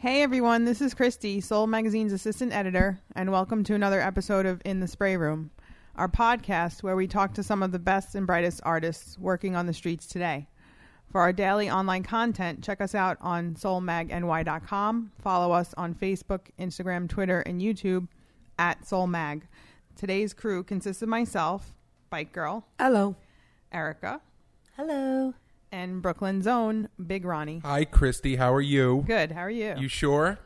Hey everyone, this is Christy, Soul Magazine's assistant editor, and welcome to another episode of In the Spray Room, our podcast where we talk to some of the best and brightest artists working on the streets today. For our daily online content, check us out on soulmagny.com. Follow us on Facebook, Instagram, Twitter, and YouTube at soulmag. Today's crew consists of myself, Bike Girl, Hello. Erica, Hello. And Brooklyn's own Big Ronnie. Hi, Christy. How are you? Good, how are you? You sure?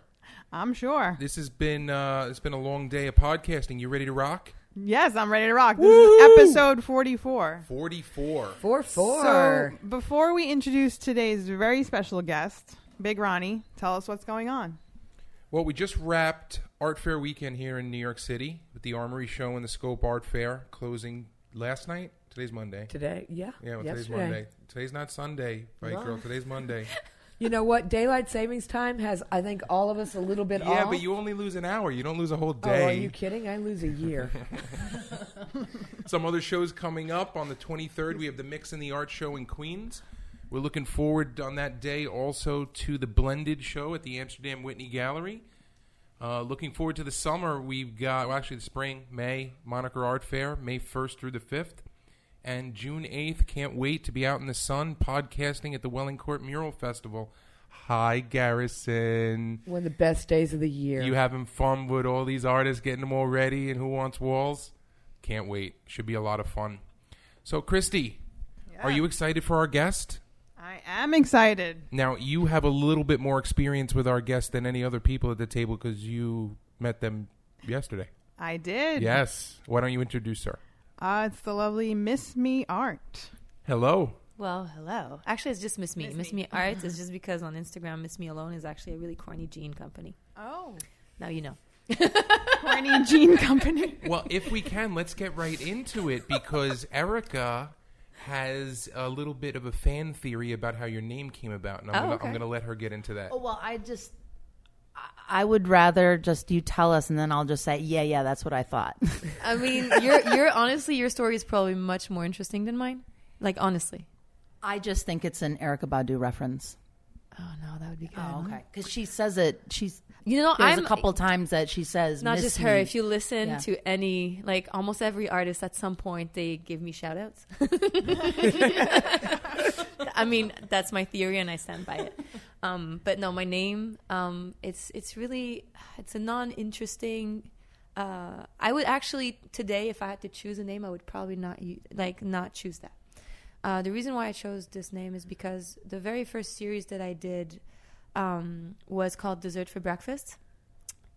I'm sure. This has been uh, it's been a long day of podcasting. You ready to rock? Yes, I'm ready to rock. This Woo! is episode 44. Forty four. Four four. So, before we introduce today's very special guest, Big Ronnie, tell us what's going on. Well, we just wrapped Art Fair weekend here in New York City with the Armory Show and the Scope Art Fair closing last night. Today's Monday. Today, yeah. Yeah, well, today's yesterday. Monday. Today's not Sunday, right, Well. girl? Today's Monday. You know what? Daylight savings time has, I think, all of us a little bit yeah, off. but you only lose an hour. You don't lose a whole Oh, day. are you kidding? I lose a year. Some other shows coming up on the 23rd. We have the Mix and the Art Show in Queens. We're looking forward on that day also to the Blended Show at the Amsterdam Whitney Gallery. Uh, looking forward to the summer. We've got, well, actually, the spring, May, Moniker Art Fair, May 1st through the 5th. And June 8th, can't wait to be out in the sun podcasting at the Welling Court Mural Festival. Hi, Garrison. One of the best days of the year. You having fun with all these artists, getting them all ready, and Who Wants Walls? Can't wait. Should be a lot of fun. So, Christy, are you excited for our guest? I am excited. Now, you have a little bit more experience with our guest than any other people at the table because you met them yesterday. I did. Yes. Why don't you introduce her? Uh, it's the lovely Miss Me Art. Hello. Well, hello. Actually, it's just Miss Me. Miss, Me Arts is just because on Instagram, Miss Me Alone is actually a really corny jean company. Oh. Now you know. Corny Jean Company. Well, if we can, let's get right into it because Erica has a little bit of a fan theory about how your name came about, and I'm Oh, gonna, okay. I'm going to let her get into that. Oh, well, I just, I- would rather just you tell us, and then I'll just say, yeah, yeah, that's what I thought. I mean, your your honestly, your story is probably much more interesting than mine. Like honestly. I just think it's an Erykah Badu reference. Oh no, that would be good. Oh, okay. Because she says it. She's You know, there's I'm a couple times that she says not "Miss just her. me." If you listen Yeah. to any, like almost every artist, at some point they give me shout outs. I mean, that's my theory, and I stand by it. Um, but no, my name, um, it's it's really it's a non-interesting. Uh, I would actually today, if I had to choose a name, I would probably not u- like not choose that. Uh, the reason why I chose this name is because the very first series that I did um, was called Dessert for Breakfast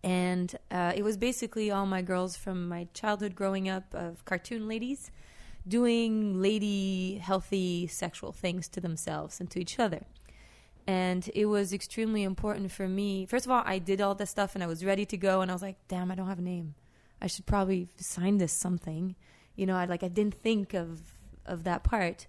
and uh, it was basically all my girls from my childhood growing up of cartoon ladies doing lady healthy sexual things to themselves and to each other and it was extremely important for me first of all i did all this stuff and i was ready to go and i was like damn i don't have a name i should probably sign this something you know i like i didn't think of of that part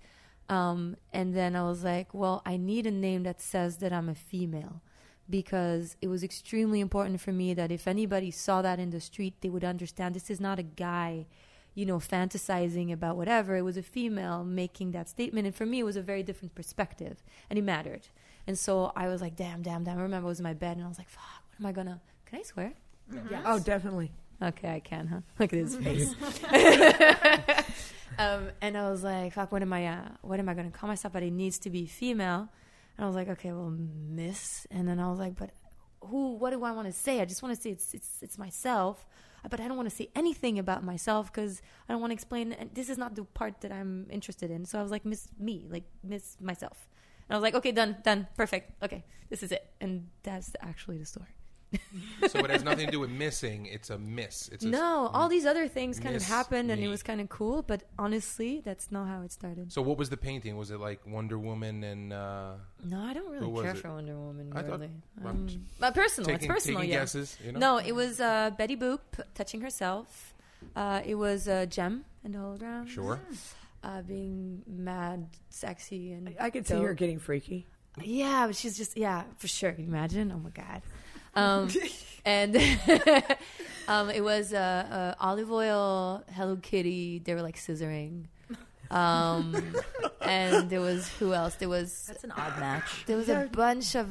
um, and then i was like well i need a name that says that i'm a female because it was extremely important for me that if anybody saw that in the street, they would understand this is not a guy, you know, fantasizing about whatever. It was a female making that statement. And for me, it was a very different perspective and it mattered. And so I was like, damn, damn, damn. I remember I was in my bed and I was like, fuck, what am I going to, can I swear? Oh, definitely. Okay, I can, huh? Look at his face. um, and I was like, "Fuck, what am I? Uh, what am I going to call myself?" But it needs to be female. And I was like, "Okay, well, Miss." And then I was like, "But who? What do I want to say? I just want to say it's it's it's myself." But I don't want to say anything about myself because I don't want to explain. And this is not the part that I'm interested in. So I was like, "Miss me, like Miss myself." And I was like, "Okay, done, done, perfect. Okay, this is it." And that's actually the story. so it has nothing to do with missing. It's a miss. It's a, No, all these other things kind of happened, and it was kind of cool. But honestly, that's not how it started. So what was the painting? Was it like Wonder Woman and uh, No, I don't really care for Wonder Woman. I thought- Really, I'm um, but personal. taking, it's personal. yeah. guesses? You know? No, it was uh, Betty Boop touching herself. Uh, it was uh, Jem and the hologram. Sure. Uh, being mad, sexy, and I could see dope. her getting freaky. Yeah, but she's just yeah, for sure. Can you imagine? Oh my god. Um, and um, it was uh, uh, Olive Oyl, Hello Kitty. They were like scissoring. Um, and there was who else? There was That's an odd match. there was a bunch of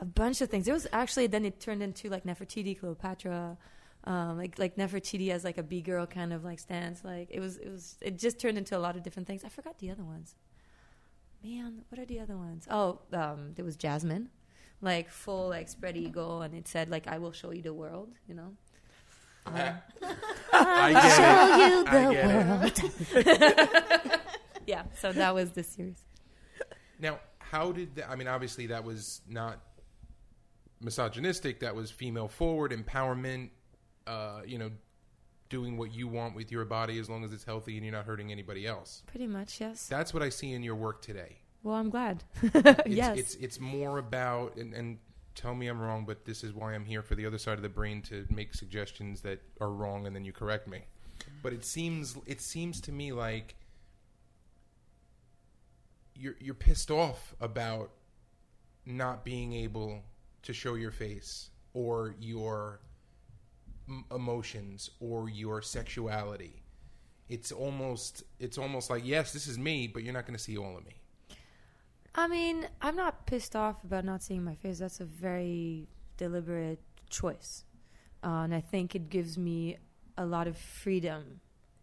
a bunch of things. There was actually then it turned into like Nefertiti, Cleopatra, um, like like Nefertiti as like a b girl kind of like stance. Like it was it was it just turned into a lot of different things. I forgot the other ones. Man, what are the other ones? Oh, um, there was Jasmine, like full like spread eagle, and it said like I will show you the world. You know. Um, I get it. I get it. yeah, so that was the series. Now, how did that, I mean? Obviously, that was not misogynistic. That was female forward empowerment. Uh, you know, doing what you want with your body as long as it's healthy and you're not hurting anybody else. Pretty much, yes. That's what I see in your work today. Well, I'm glad. It's, yes. it's it's more about and, and tell me I'm wrong, but this is why I'm here for the other side of the brain to make suggestions that are wrong and then you correct me. But it seems it seems to me like you're you're pissed off about not being able to show your face or your emotions or your sexuality. It's almost it's almost like yes, this is me, but you're not going to see all of me. I mean, I'm not pissed off about not seeing my face. That's a very deliberate choice. Uh, and I think it gives me a lot of freedom,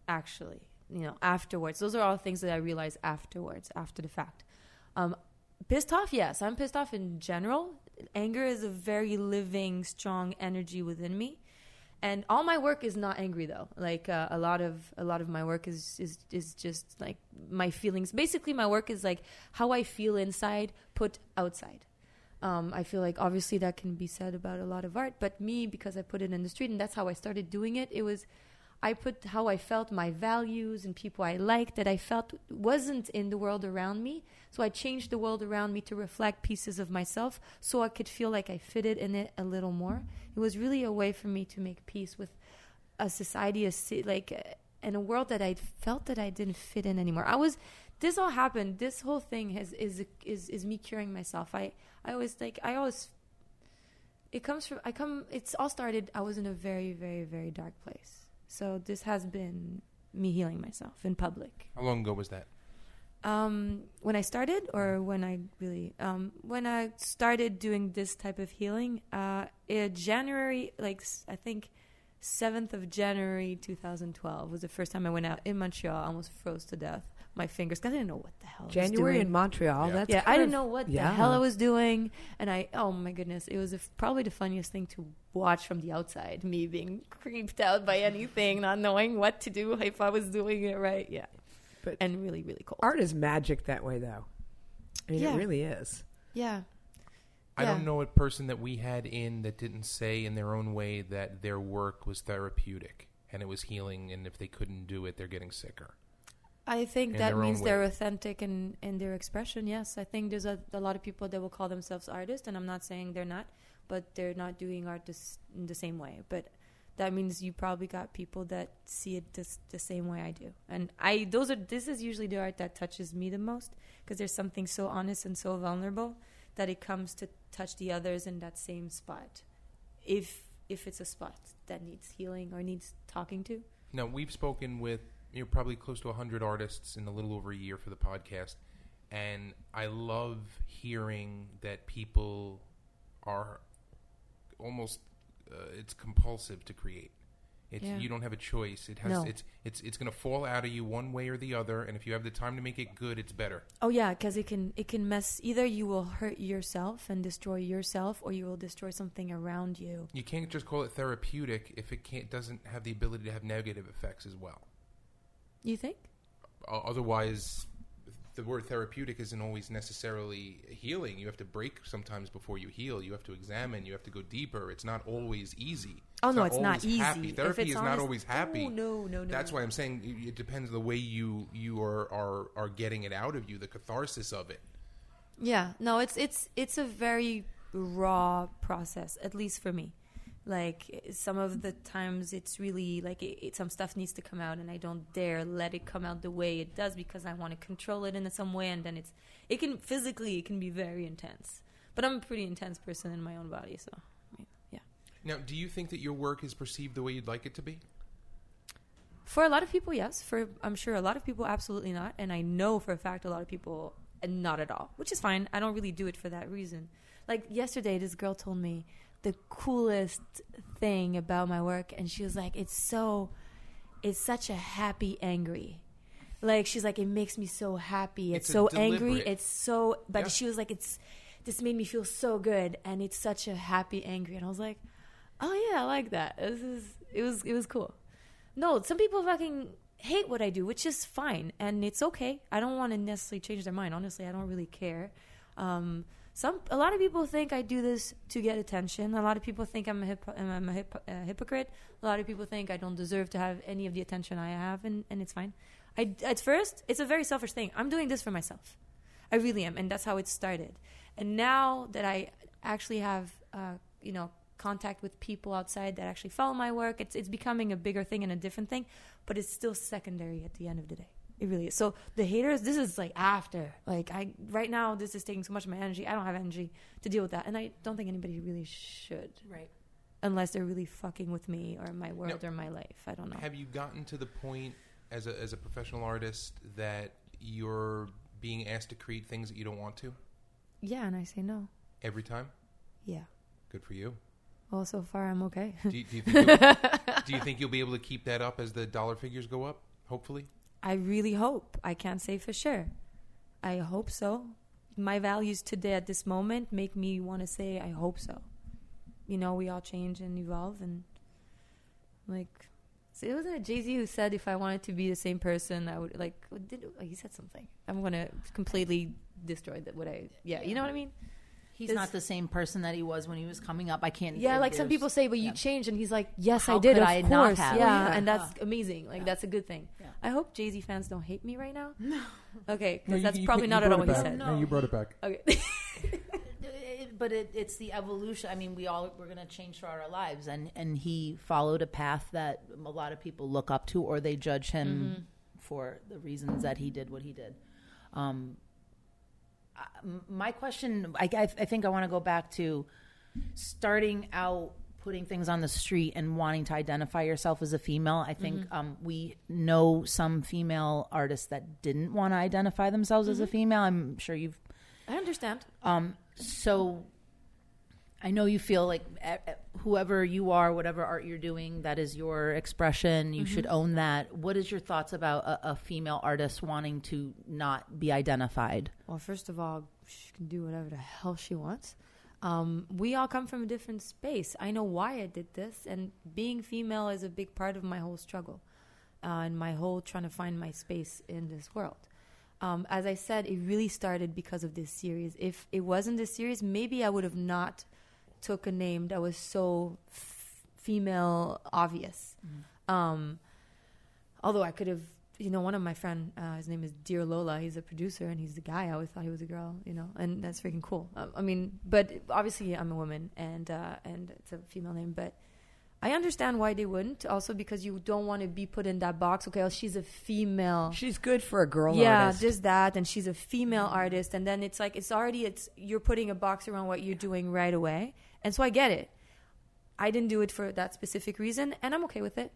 actually, you know, afterwards. Those are all things that I realize afterwards, after the fact. Um, pissed off, yes. I'm pissed off in general. Anger is a very living, strong energy within me. And all my work is not angry though. Like uh, a lot of a lot of my work is is is just like my feelings. Basically, my work is like how I feel inside put outside. Um, I feel like obviously that can be said about a lot of art, but me because I put it in the street and that's how I started doing it. It was I put how I felt, my values and people I liked that I felt wasn't in the world around me. So I changed the world around me to reflect pieces of myself so I could feel like I fitted in it a little more. It was really a way for me to make peace with a society, a like, uh, in a world that I felt that I didn't fit in anymore. I was, this all happened. This whole thing has, is, is, is me curing myself. I, I always like, I always, it comes from, I come, it's all started, I was in a very, very, very dark place. So this has been me healing myself in public. How long ago was that? Um, when I started, or when I really, um, when I started doing this type of healing, uh, in January, like I think seventh of January, two thousand twelve, was the first time I went out in Montreal. I almost froze to death. My fingers. Cause I didn't know what the hell. I was January doing. in Montreal. Yeah. That's yeah, I didn't know what yeah. the hell I was doing, and I, oh my goodness, it was a f probably the funniest thing to watch from the outside. Me being creeped out by anything, not knowing what to do if I was doing it right. Yeah, But- and really, really cool. Art is magic that way, though. I mean, Yeah. it really is. Yeah. I Yeah. don't know a person that we had in that didn't say in their own way that their work was therapeutic and it was healing, and if they couldn't do it, they're getting sicker. I think that means they're authentic in, in their expression. Yes, I think there's a, a lot of people that will call themselves artists, and I'm not saying they're not, but they're not doing art this, in the same way. But that means you probably got people that see it this, the same way I do. And I those are this is usually the art that touches me the most because there's something so honest and so vulnerable that it comes to touch the others in that same spot. If if it's a spot that needs healing or needs talking to. Now, we've spoken with you know, probably close to 100 artists in a little over a year for the podcast, and I love hearing that people are almost uh, it's compulsive to create. It's Yeah. you don't have a choice. It has No. it's it's it's going to fall out of you one way or the other, and if you have the time to make it good, it's better. Oh yeah, because it can it can mess. Either you will hurt yourself and destroy yourself, or you will destroy something around you. You can't just call it therapeutic if it can't doesn't have the ability to have negative effects as well. You think? Otherwise the word therapeutic isn't always necessarily healing you have to break sometimes before you heal you have to examine you have to go deeper it's not always easy Oh no, it's not easy. happy therapy it's is not always happy Oh, no, no, no. that's no. why i'm saying it it depends on the way you you are are are getting it out of you the catharsis of it Yeah, no, it's it's it's a very raw process, at least for me. Like some of the times, it's really like it, it, some stuff needs to come out, and I don't dare let it come out the way it does because I want to control it in some way, and then it's it can physically it can be very intense. But I'm a pretty intense person in my own body, so yeah. now do you think that your work is perceived the way you'd like it to be For a lot of people, yes. For I'm sure a lot of people, absolutely not. And I know for a fact a lot of people, uh, not at all, which is fine. I don't really do it for that reason. like yesterday, this girl told me the coolest thing about my work, and she was like, "It's so, it's such a happy angry." Like she's like, it makes me so happy. It's, It's so angry. It's so. But Yeah. she was like, it's. This made me feel so good, and it's such a happy angry. And I was like, oh yeah, I like that. This is. It was. It was cool. No, some people fucking hate what I do, which is fine, and it's okay. I don't want to necessarily change their mind. Honestly, I don't really care. Um, some a lot of people think I do this to get attention. A lot of people think I'm a, hip, I'm a hip, hypocrite. A lot of people think I don't deserve to have any of the attention I have, and, and it's fine. I at first it's a very selfish thing. I'm doing this for myself. I really am, and that's how it started. And now that I actually have, uh, you know, contact with people outside that actually follow my work, it's it's becoming a bigger thing and a different thing. But it's still secondary at the end of the day. It really is. So the haters, this is like after. Like I right now, this is taking so much of my energy. I don't have energy to deal with that, and I don't think anybody really should, Right. unless they're really fucking with me or my world or my life. I don't know. Have you gotten to the point as a as a professional artist that you're being asked to create things that you don't want to yeah, and I say no. every time? Yeah. Good for you. Well, so far I'm okay. Do you, do you think you'll, do you think you'll be able to keep that up as the dollar figures go up? Hopefully. I really hope. I can't say for sure. I hope so. My values today at this moment make me want to say I hope so. You know, we all change and evolve, and like, so it wasn't uh, Jay Z who said if I wanted to be the same person, I would like. Did he said something? I'm gonna completely destroy that. What I yeah, you know what I mean? He's This- not the same person that he was when he was coming up. I can't. Yeah, like some people say, but you yeah. changed, and he's like, yes, I did. could Of I not course, have? yeah, Yeah. and that's amazing. Like Yeah. that's a good thing. Yeah. I hope Jay Z fans don't hate me right now. No. Okay, because No, that's you- probably you not at all what it he said. No, you brought it back. Okay. But it, it's the evolution. I mean, we all we're going to change throughout our lives, and and he followed a path that a lot of people look up to, or they judge him Mm-hmm. for the reasons that he did what he did. Um, I- m- my question, I, I, I think I want to go back to starting out putting things on the street and wanting to identify yourself as a female. I think Mm-hmm. um, we know some female artists that didn't want to identify themselves Mm-hmm. as a female. I'm sure you've I understand. um, so I know you feel like whoever you are, whatever art you're doing, that is your expression. You should own that. What is your thoughts about a, a female artist wanting to not be identified? Well, first of all, she can do whatever the hell she wants. Um, we all come from a different space. I know why I did this, and being female is a big part of my whole struggle uh, and my whole trying to find my space in this world. Um, as I said, it really started because of this series. If it wasn't this series, maybe I would have not took a name that was so f- female obvious. Um, although I could have, you know, one of my friend, uh, his name is Dear Lola. He's a producer and he's the guy. I always thought he was a girl, you know, and that's freaking cool. Uh, I mean, but obviously I'm a woman and uh, and it's a female name, but I understand why they wouldn't. Also because you don't want to be put in that box. Okay, well, she's a female. She's good for a girl yeah, artist. just that, and she's a female artist, and then it's like it's already it's you're putting a box around what you're doing right away, and so I get it. I didn't do it for that specific reason, and I'm okay with it.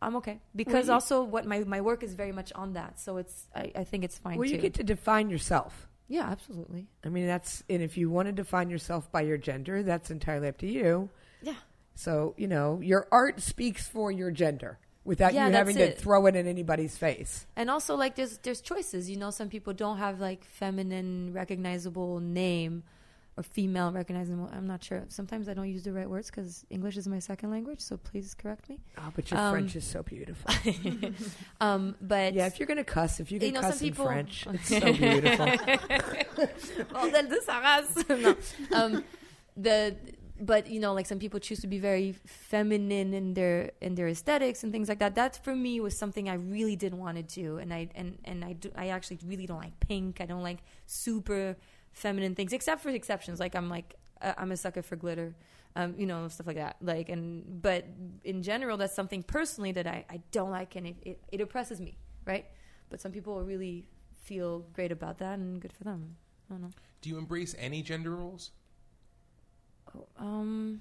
I'm okay because you- also what my my work is very much on that, so it's I, I think it's fine well, too. you get to define yourself. yeah, absolutely. I mean, that's and if you want to define yourself by your gender, that's entirely up to you. Yeah. So you know, your art speaks for your gender without Yeah, you having to it. throw it in anybody's face. And also, like, there's there's choices. You know, some people don't have like feminine recognizable name or female recognizable. I'm not sure. Sometimes I don't use the right words because English is my second language. So please correct me. Oh, but your Um, French is so beautiful. Um, but yeah, if you're gonna cuss, if you can You know, cuss some in people- French, it's so beautiful. bordel de sa race. no. um, the but you know like some people choose to be very feminine in their in their aesthetics and things like that that for me was something i really didn't want to do and i and and i do i actually really don't like pink i don't like super feminine things except for exceptions like i'm like uh, i'm a sucker for glitter um, you know stuff like that like and but in general that's something personally that i, I don't like and it, it, it oppresses me right but some people really feel great about that and good for them i don't know Do you embrace any gender roles? um,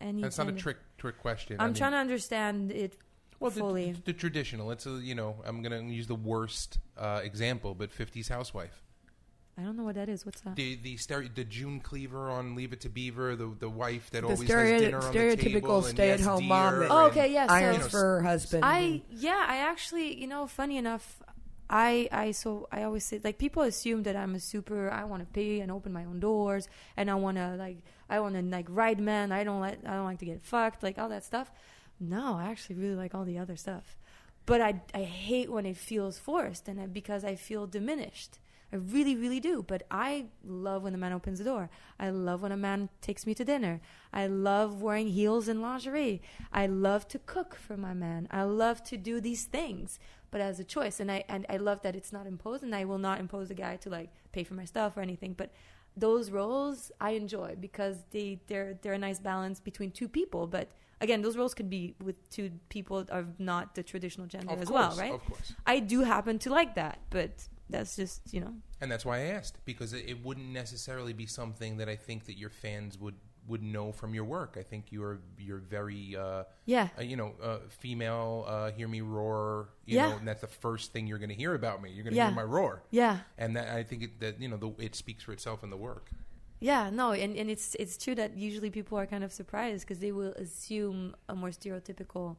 any That's not a trick trick question. I'm trying to understand it. well, the, fully. the traditional. It's a you know I'm going to use the worst uh, example, but 50s housewife. I don't know what that is. What's that? The the stere- the June Cleaver on Leave It to Beaver, the the wife that The always stereo- has dinner on the stereotypical table, and stay-at-home yes, mom dear, Oh, and- okay, yeah. So irons know, for her husband. I yeah, I actually, you know, funny enough, I I so I always say like people assume that I'm a super. I want to pay and open my own doors, and I want to like I want to like ride men. I don't like I don't like to get fucked, like all that stuff. No, I actually really like all the other stuff, but I I hate when it feels forced, and I, because I feel diminished. I really, really do. But I love when a man opens the door. I love when a man takes me to dinner. I love wearing heels and lingerie. I love to cook for my man. I love to do these things, but as a choice. And I and I love that it's not imposed. And I will not impose a guy to like pay for my stuff or anything. But those roles I enjoy because they they're they're a nice balance between two people. But again, those roles could be with two people of not the traditional gender Of as course, well, right? Of course. I do happen to like that, but that's just you know. And that's why I asked because it, it wouldn't necessarily be something that I think that your fans would would know from your work. I think you're you're very uh, Yeah. uh, you know uh, female. Uh, hear me roar. You Yeah. know, and that's the first thing you're going to hear about me. You're going to Yeah. hear my roar. Yeah. And that I think it, that you know the, it speaks for itself in the work. Yeah, no, and, and it's it's true that usually people are kind of surprised because they will assume a more stereotypical,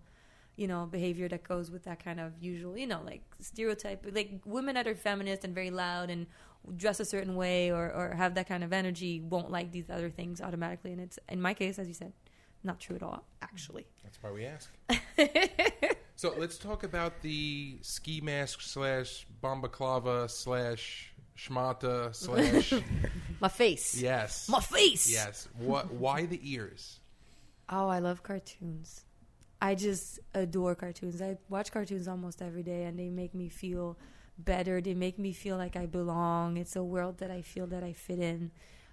you know, behavior that goes with that kind of usual, you know, like stereotype, like women that are feminist and very loud and dress a certain way or, or have that kind of energy won't like these other things automatically. And it's in my case, as you said, not true at all, actually. That's why we ask. so let's talk about the ski mask slash bombaklava slash schmata slash My face, yes my face. yes. What? Why the ears? Oh, I love cartoons. I just adore cartoons. I watch cartoons almost every day and they make me feel better. They make me feel like I belong. It's a world that I feel that I fit in.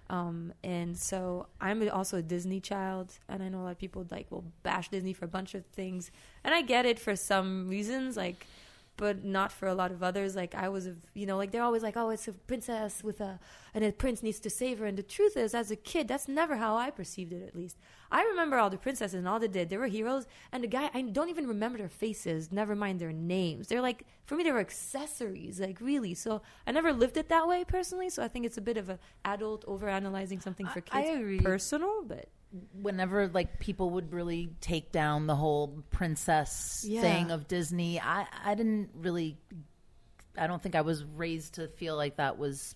Um, and so I'm also a Disney child, and I know a lot of people like will bash Disney for a bunch of things, and I get it for some reasons, like, but not for a lot of others. Like I was, a, you know, like they're always like, oh, it's a princess with a, and a prince needs to save her. And the truth is, as a kid, that's never how I perceived it. At least I remember all the princesses and all they did. They were heroes, and the guy I don't even remember their faces. Never mind their names. They're like for me, they were accessories. Like really. So I never lived it that way personally. So I think it's a bit of a adult overanalyzing something for I- I kids. agree. Personal, but whenever like people would really take down the whole princess Yeah. thing of Disney, I I didn't really I don't think I was raised to feel like that was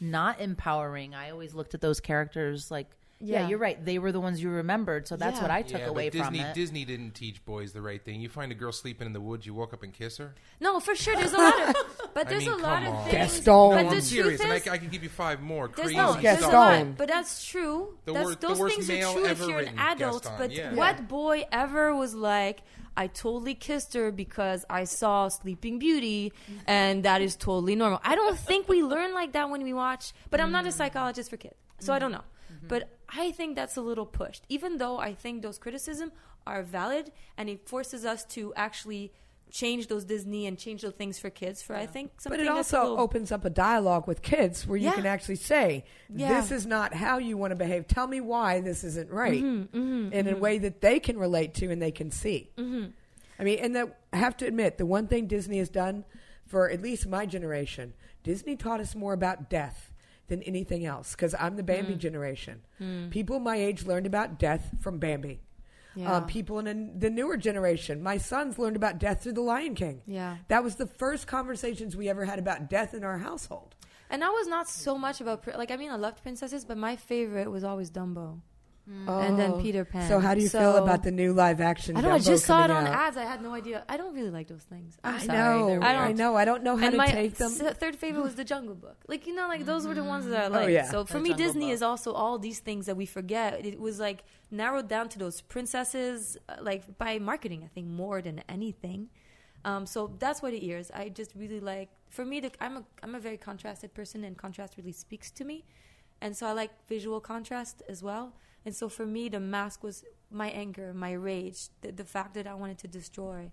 not empowering. I always looked at those characters like yeah, Yeah. you're right. They were the ones you remembered, so that's Yeah. what I took yeah, away but Disney from it. Disney didn't teach boys the right thing. You find a girl sleeping in the woods, you walk up and kiss her. no, for sure. There's a lot of, but I there's mean, a lot come of on. things. Gaston. But No, the I'm serious, and is, I, I can give you five more. There's Crazy no, Gaston. there's a lot, but that's true. The that's, wor- those worst things male are true if you're an adult. Gaston, but yeah. what boy ever was like, I totally kissed her because I saw Sleeping Beauty, and that is totally normal. I don't think we learn like that when we watch. But I'm not a mm. psychologist for kids, so I don't know. Mm-hmm. But I think that's a little pushed, even though I think those criticisms are valid, and it forces us to actually change those Disney and change those things for kids. For I think something. But it also little- opens up a dialogue with kids where you Yeah. can actually say, Yeah. "This is not how you want to behave. Tell me why this isn't right," Mm-hmm, mm-hmm in a mm-hmm. way that they can relate to and they can see. I mean, and that I have to admit, the one thing Disney has done for at least my generation, Disney taught us more about death than anything else. Because I'm the Mm. Bambi generation. People my age learned about death from Bambi. Yeah. Um, people in the- the newer generation, my sons learned about death through The Lion King. Yeah. That was the first conversations we ever had about death in our household. And I was not so much about like I mean I loved princesses, but my favorite was always Dumbo. Oh. And then Peter Pan. So how do you feel about the new live action? I don't know. I just saw it on out? ads. I had no idea. I don't really like those things. I'm I sorry. know. I don't. I know. I don't know how and to my take them. s- third favorite was The Jungle Book. Like you know, like those were the ones that I liked. Oh, yeah. So for The me, Jungle Disney Book. is also all these things that we forget. It was like narrowed down to those princesses, uh, like by marketing. I think more than anything. Um, so that's what it is. I just really like. For me, the, I'm a I'm a very contrasted person, and contrast really speaks to me. And so I like visual contrast as well. And so for me, the mask was my anger, my rage, the, the fact that I wanted to destroy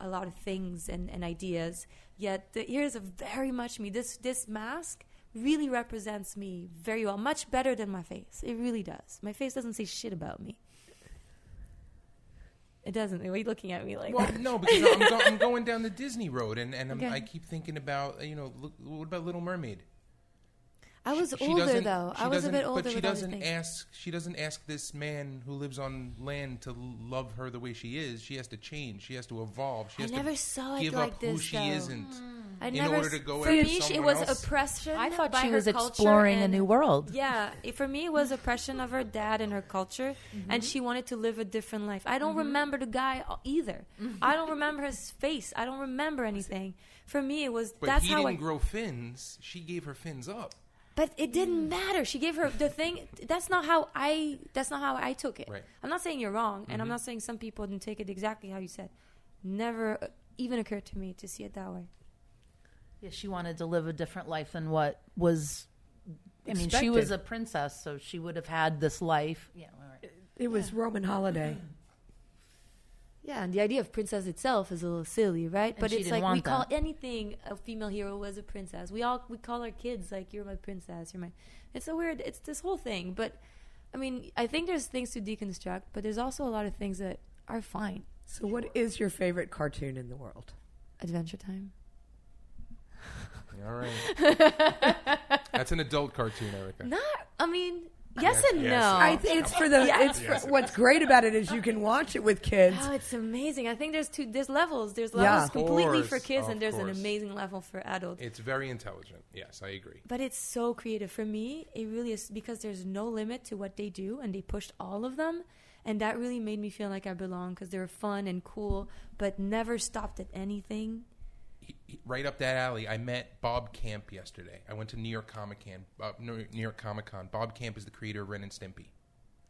a lot of things and, and ideas. Yet the ears are very much me. This this mask really represents me very well, much better than my face. It really does. My face doesn't say shit about me. It doesn't. Why are you looking at me like Well, that? no, because I'm, go- I'm going down the Disney road, and, and I'm, Okay. I keep thinking about you know, look, what about Little Mermaid? I was She older though. I was a bit older. But she with all these doesn't ask. She doesn't ask this man who lives on land to love her the way she is. She has to change. She has to evolve. She I never to saw it give like up this. who she though. isn't. I in never, order to go for me, it was else. oppression. I thought by she was culture exploring a new world. Yeah, for me, it was oppression of her dad and her culture, Mm-hmm. and she wanted to live a different life. I don't remember the guy either. Mm-hmm. I don't remember his face. I don't remember anything. For me, it was But that's he how didn't I. grow fins. She gave her fins up. But it didn't matter. She gave her the thing. That's not how I. That's not how I took it. Right. I'm not saying you're wrong, and Mm-hmm. I'm not saying some people didn't take it exactly how you said. Never uh, even occurred to me to see it that way. Yeah, she wanted to live a different life than what was. I mean, she was a princess, so she would have had this life. Yeah, all right. It was Roman holiday. Yeah, and the idea of princess itself is a little silly, right? And but she it's didn't like we want call anything a female hero was a princess. We all we call our kids like you're my princess, you're my. It's a weird. It's this whole thing, but I mean, I think there's things to deconstruct, but there's also a lot of things that are fine. So, what is your favorite cartoon in the world? Adventure Time. All right. That's an adult cartoon, Erica. Not. I mean, yes, Yes, and yes. no. I think it's for the. It's for, it what's great about it is you can watch it with kids. Oh, it's amazing. I think there's two. There's levels. There's levels Of completely for kids, and there's an amazing level for adults. It's very intelligent. Yes, I agree. But it's so creative. For me, it really is because there's no limit to what they do, and they pushed all of them. And that really made me feel like I belong because they were fun and cool, but never stopped at anything. Right up that alley, I met Bob Camp yesterday. I went to New York Comic Con. Uh, New York Comic Con. Bob Camp is the creator of Ren and Stimpy.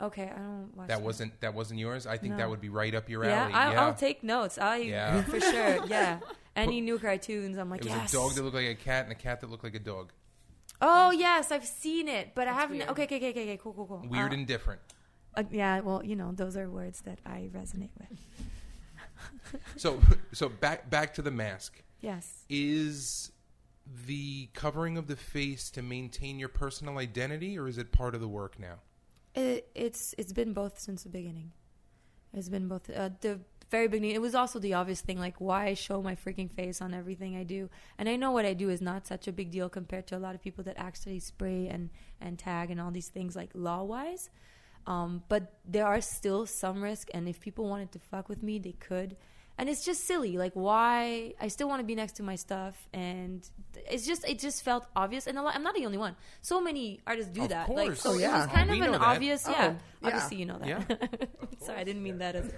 Okay, I don't watch That wasn't that wasn't yours. I think No. that would be right up your Yeah, alley. I, yeah. I'll take notes. I Yeah. for sure. Yeah, any new cartoons, I'm like, It was yes. a dog that looked like a cat and a cat that looked like a dog. oh yes, I've seen it, but I haven't. weird. Okay, okay, okay, okay, cool, cool, cool. Weird Uh, and different. uh, yeah, well, you know, those are words that I resonate with. So so back back to the mask. Yes. Is the covering of the face to maintain your personal identity, or is it part of the work now? It, it's it's been both since the beginning. It's been both. Uh, the very beginning, it was also the obvious thing, like why I show my freaking face on everything I do. And I know what I do is not such a big deal compared to a lot of people that actually spray and and tag and all these things, like law wise. Um, but there are still some risk, and if people wanted to fuck with me, they could. And it's just silly. Like, why? I still want to be next to my stuff, and it's just it just felt obvious. And a lot, I'm not the only one. So many artists do Of that. Like, so Oh, it yeah. was kind We of an that. obvious. Oh, yeah, yeah. obviously you know that. Yeah. Sorry, I didn't mean that as.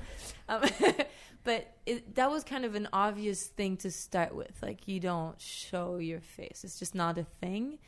Um, but it, that was kind of an obvious thing to start with. Like, you don't show your face. It's just not a thing.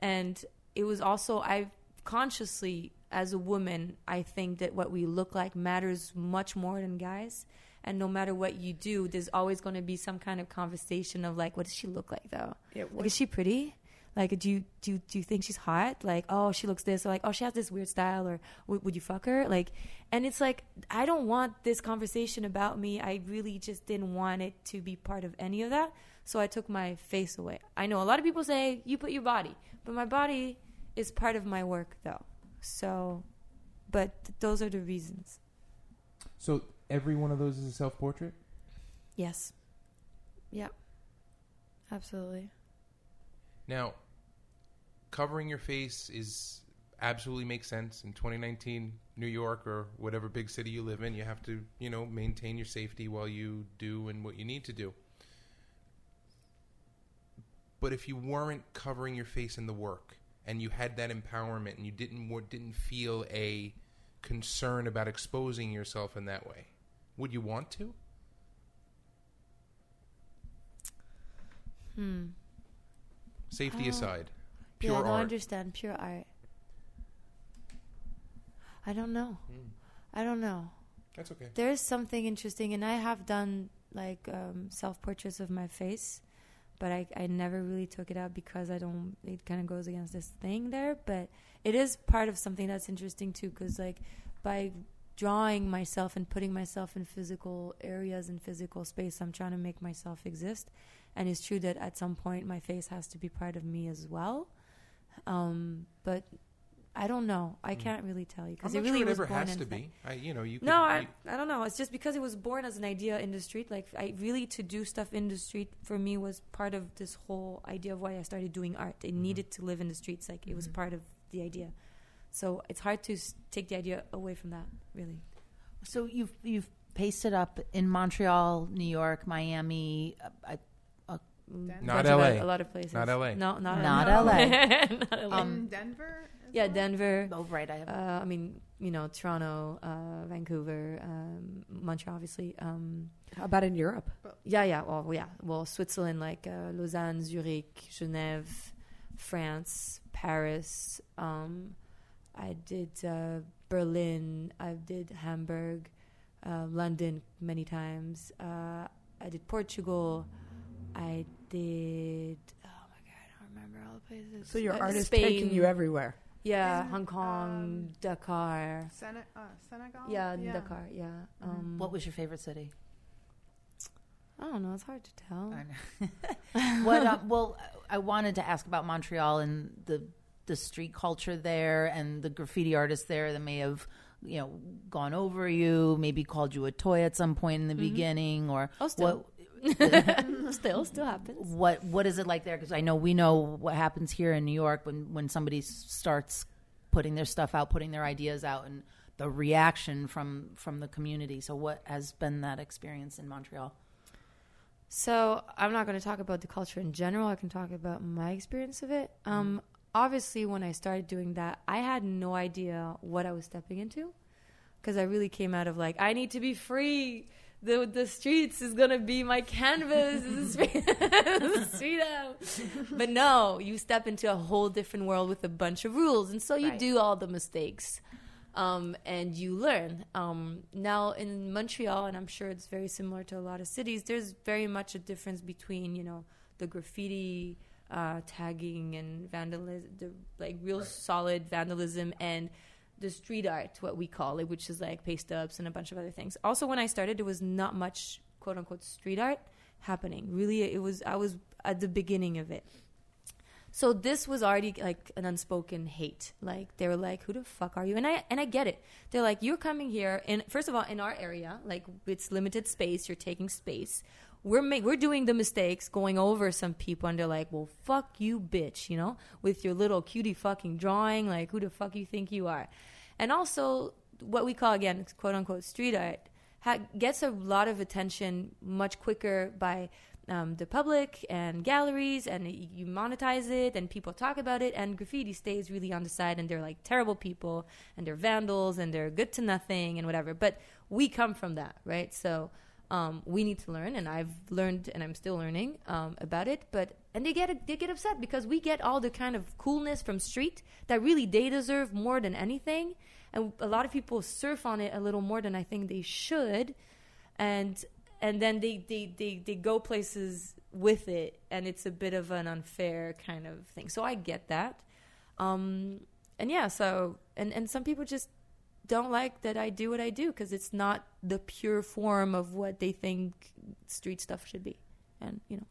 And it was also I consciously as a woman, I think that what we look like matters much more than guys. And no matter what you do, there's always going to be some kind of conversation of like, what does she look like though? Yeah, Like, what- is she pretty? Like, do you do you, do you think she's hot? Like, oh, she looks this, or like, oh, she has this weird style, or would would you fuck her? Like, and it's like, I don't want this conversation about me. I really just didn't want it to be part of any of that. So I took my face away. I know a lot of people say you put your body, but my body is part of my work, though. So, but th- those are the reasons. So every one of those is a self portrait. Yes. Yep. Absolutely. Now, covering your face is absolutely makes sense in 2019 New York or whatever big city you live in. You have to, you know, maintain your safety while you do and what you need to do. But if you weren't covering your face in the work and you had that empowerment and you didn't didn't feel a concern about exposing yourself in that way, would you want to? Hmm. Safety Uh, aside, yeah, pure I don't art. understand pure art. I don't know. Mm, I don't know. that's okay. There is something interesting, and I have done like um, self portraits of my face, but I, I never really took it out because I don't. It kind of goes against this thing there, but it is part of something that's interesting too. Because like by drawing myself and putting myself in physical areas and physical space, I'm trying to make myself exist. And it's true that at some point my face has to be part of me as well. Um, but I don't know. I can't really tell you because it really sure it was ever born has to be. I, you know, you. Could, No, I, I don't know. It's just because it was born as an idea in the street. Like I really to do stuff in the street for me was part of this whole idea of why I started doing art. It Mm-hmm. needed to live in the streets. Like it was part of the idea. So it's hard to s- take the idea away from that. Really. So you've you've pasted up in Montreal, New York, Miami. uh, I, Mm, Not bunch of LA. a lot of places. Not LA. No, not Not LA. LA. not LA. in Denver. as yeah, well? Denver. oh, right. I have. Uh, I mean, you know, Toronto, uh, Vancouver, um, Montreal, obviously. Um, How about in Europe? yeah, yeah. Well, yeah. Well, Switzerland, like uh, Lausanne, Zurich, Geneva, France, Paris. Um, I did uh, Berlin. I did Hamburg, uh, London many times. Uh, I did Portugal. I did. Oh my god, I don't remember all the places. So your Uh, artist Spain. taking you everywhere. Yeah, Isn't, Hong Kong, um, Dakar. Sene- uh, Senegal. Yeah, Dakar. Yeah. Mhm. Um, what was your favorite city? I don't know. It's hard to tell. what? Uh, well, I wanted to ask about Montreal and the the street culture there, and the graffiti artists there that may have, you know, gone over you, maybe called you a toy at some point in the beginning, or Oh, still. what? still, still happens. What what is it like there? Because I know we know what happens here in New York when when somebody starts putting their stuff out, putting their ideas out, and the reaction from from the community. So, what has been that experience in Montreal? So I'm not going to talk about the culture in general. I can talk about my experience of it. Um, obviously, when I started doing that, I had no idea what I was stepping into because I really came out of like I need to be free. The the streets is gonna be my canvas. This is street, this is street out. But no, you step into a whole different world with a bunch of rules, and so you Right. do all the mistakes um, and you learn. Um, now in Montreal, and I'm sure it's very similar to a lot of cities. There's very much a difference between you know the graffiti uh, tagging and vandalism, the like real solid vandalism, and the street art, what we call it, which is like paste ups and a bunch of other things. Also, when I started, there was not much quote unquote street art happening. Really, it was I was at the beginning of it. So this was already like an unspoken hate. Like they were like, "Who the fuck are you?" And I and I get it. They're like, "You're coming here, and first of all, in our area, like it's limited space. You're taking space. We're ma- we're doing the mistakes, going over some people, and they're like, "Well, fuck you, bitch," you know, with your little cutie fucking drawing. Like, who the fuck you think you are? And also, what we call again, quote unquote, street art ha- gets a lot of attention much quicker by um, the public and galleries, and you monetize it, and people talk about it, and graffiti stays really on the side, and they're like terrible people, and they're vandals, and they're good to nothing, and whatever. But we come from that, right? So um, we need to learn, and I've learned, and I'm still learning um, about it. But and they get they get upset because we get all the kind of coolness from street that really they deserve more than anything, and a lot of people surf on it a little more than I think they should, and and then they, they, they, they go places with it and it's a bit of an unfair kind of thing so i get that um, and yeah so and, and some people just don't like that i do what i do because it's not the pure form of what they think street stuff should be and you know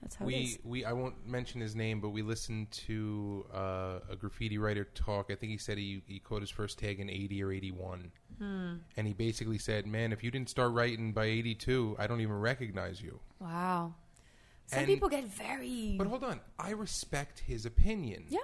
that's how we is we I won't mention his name, but we listened to uh, a graffiti writer talk. I think he said he he caught his first tag in eighty or eighty one, Hmm. and he basically said, "Man, if you didn't start writing by eighty two, I don't even recognize you." wow some And- people get very But hold on, I respect his opinion. yeah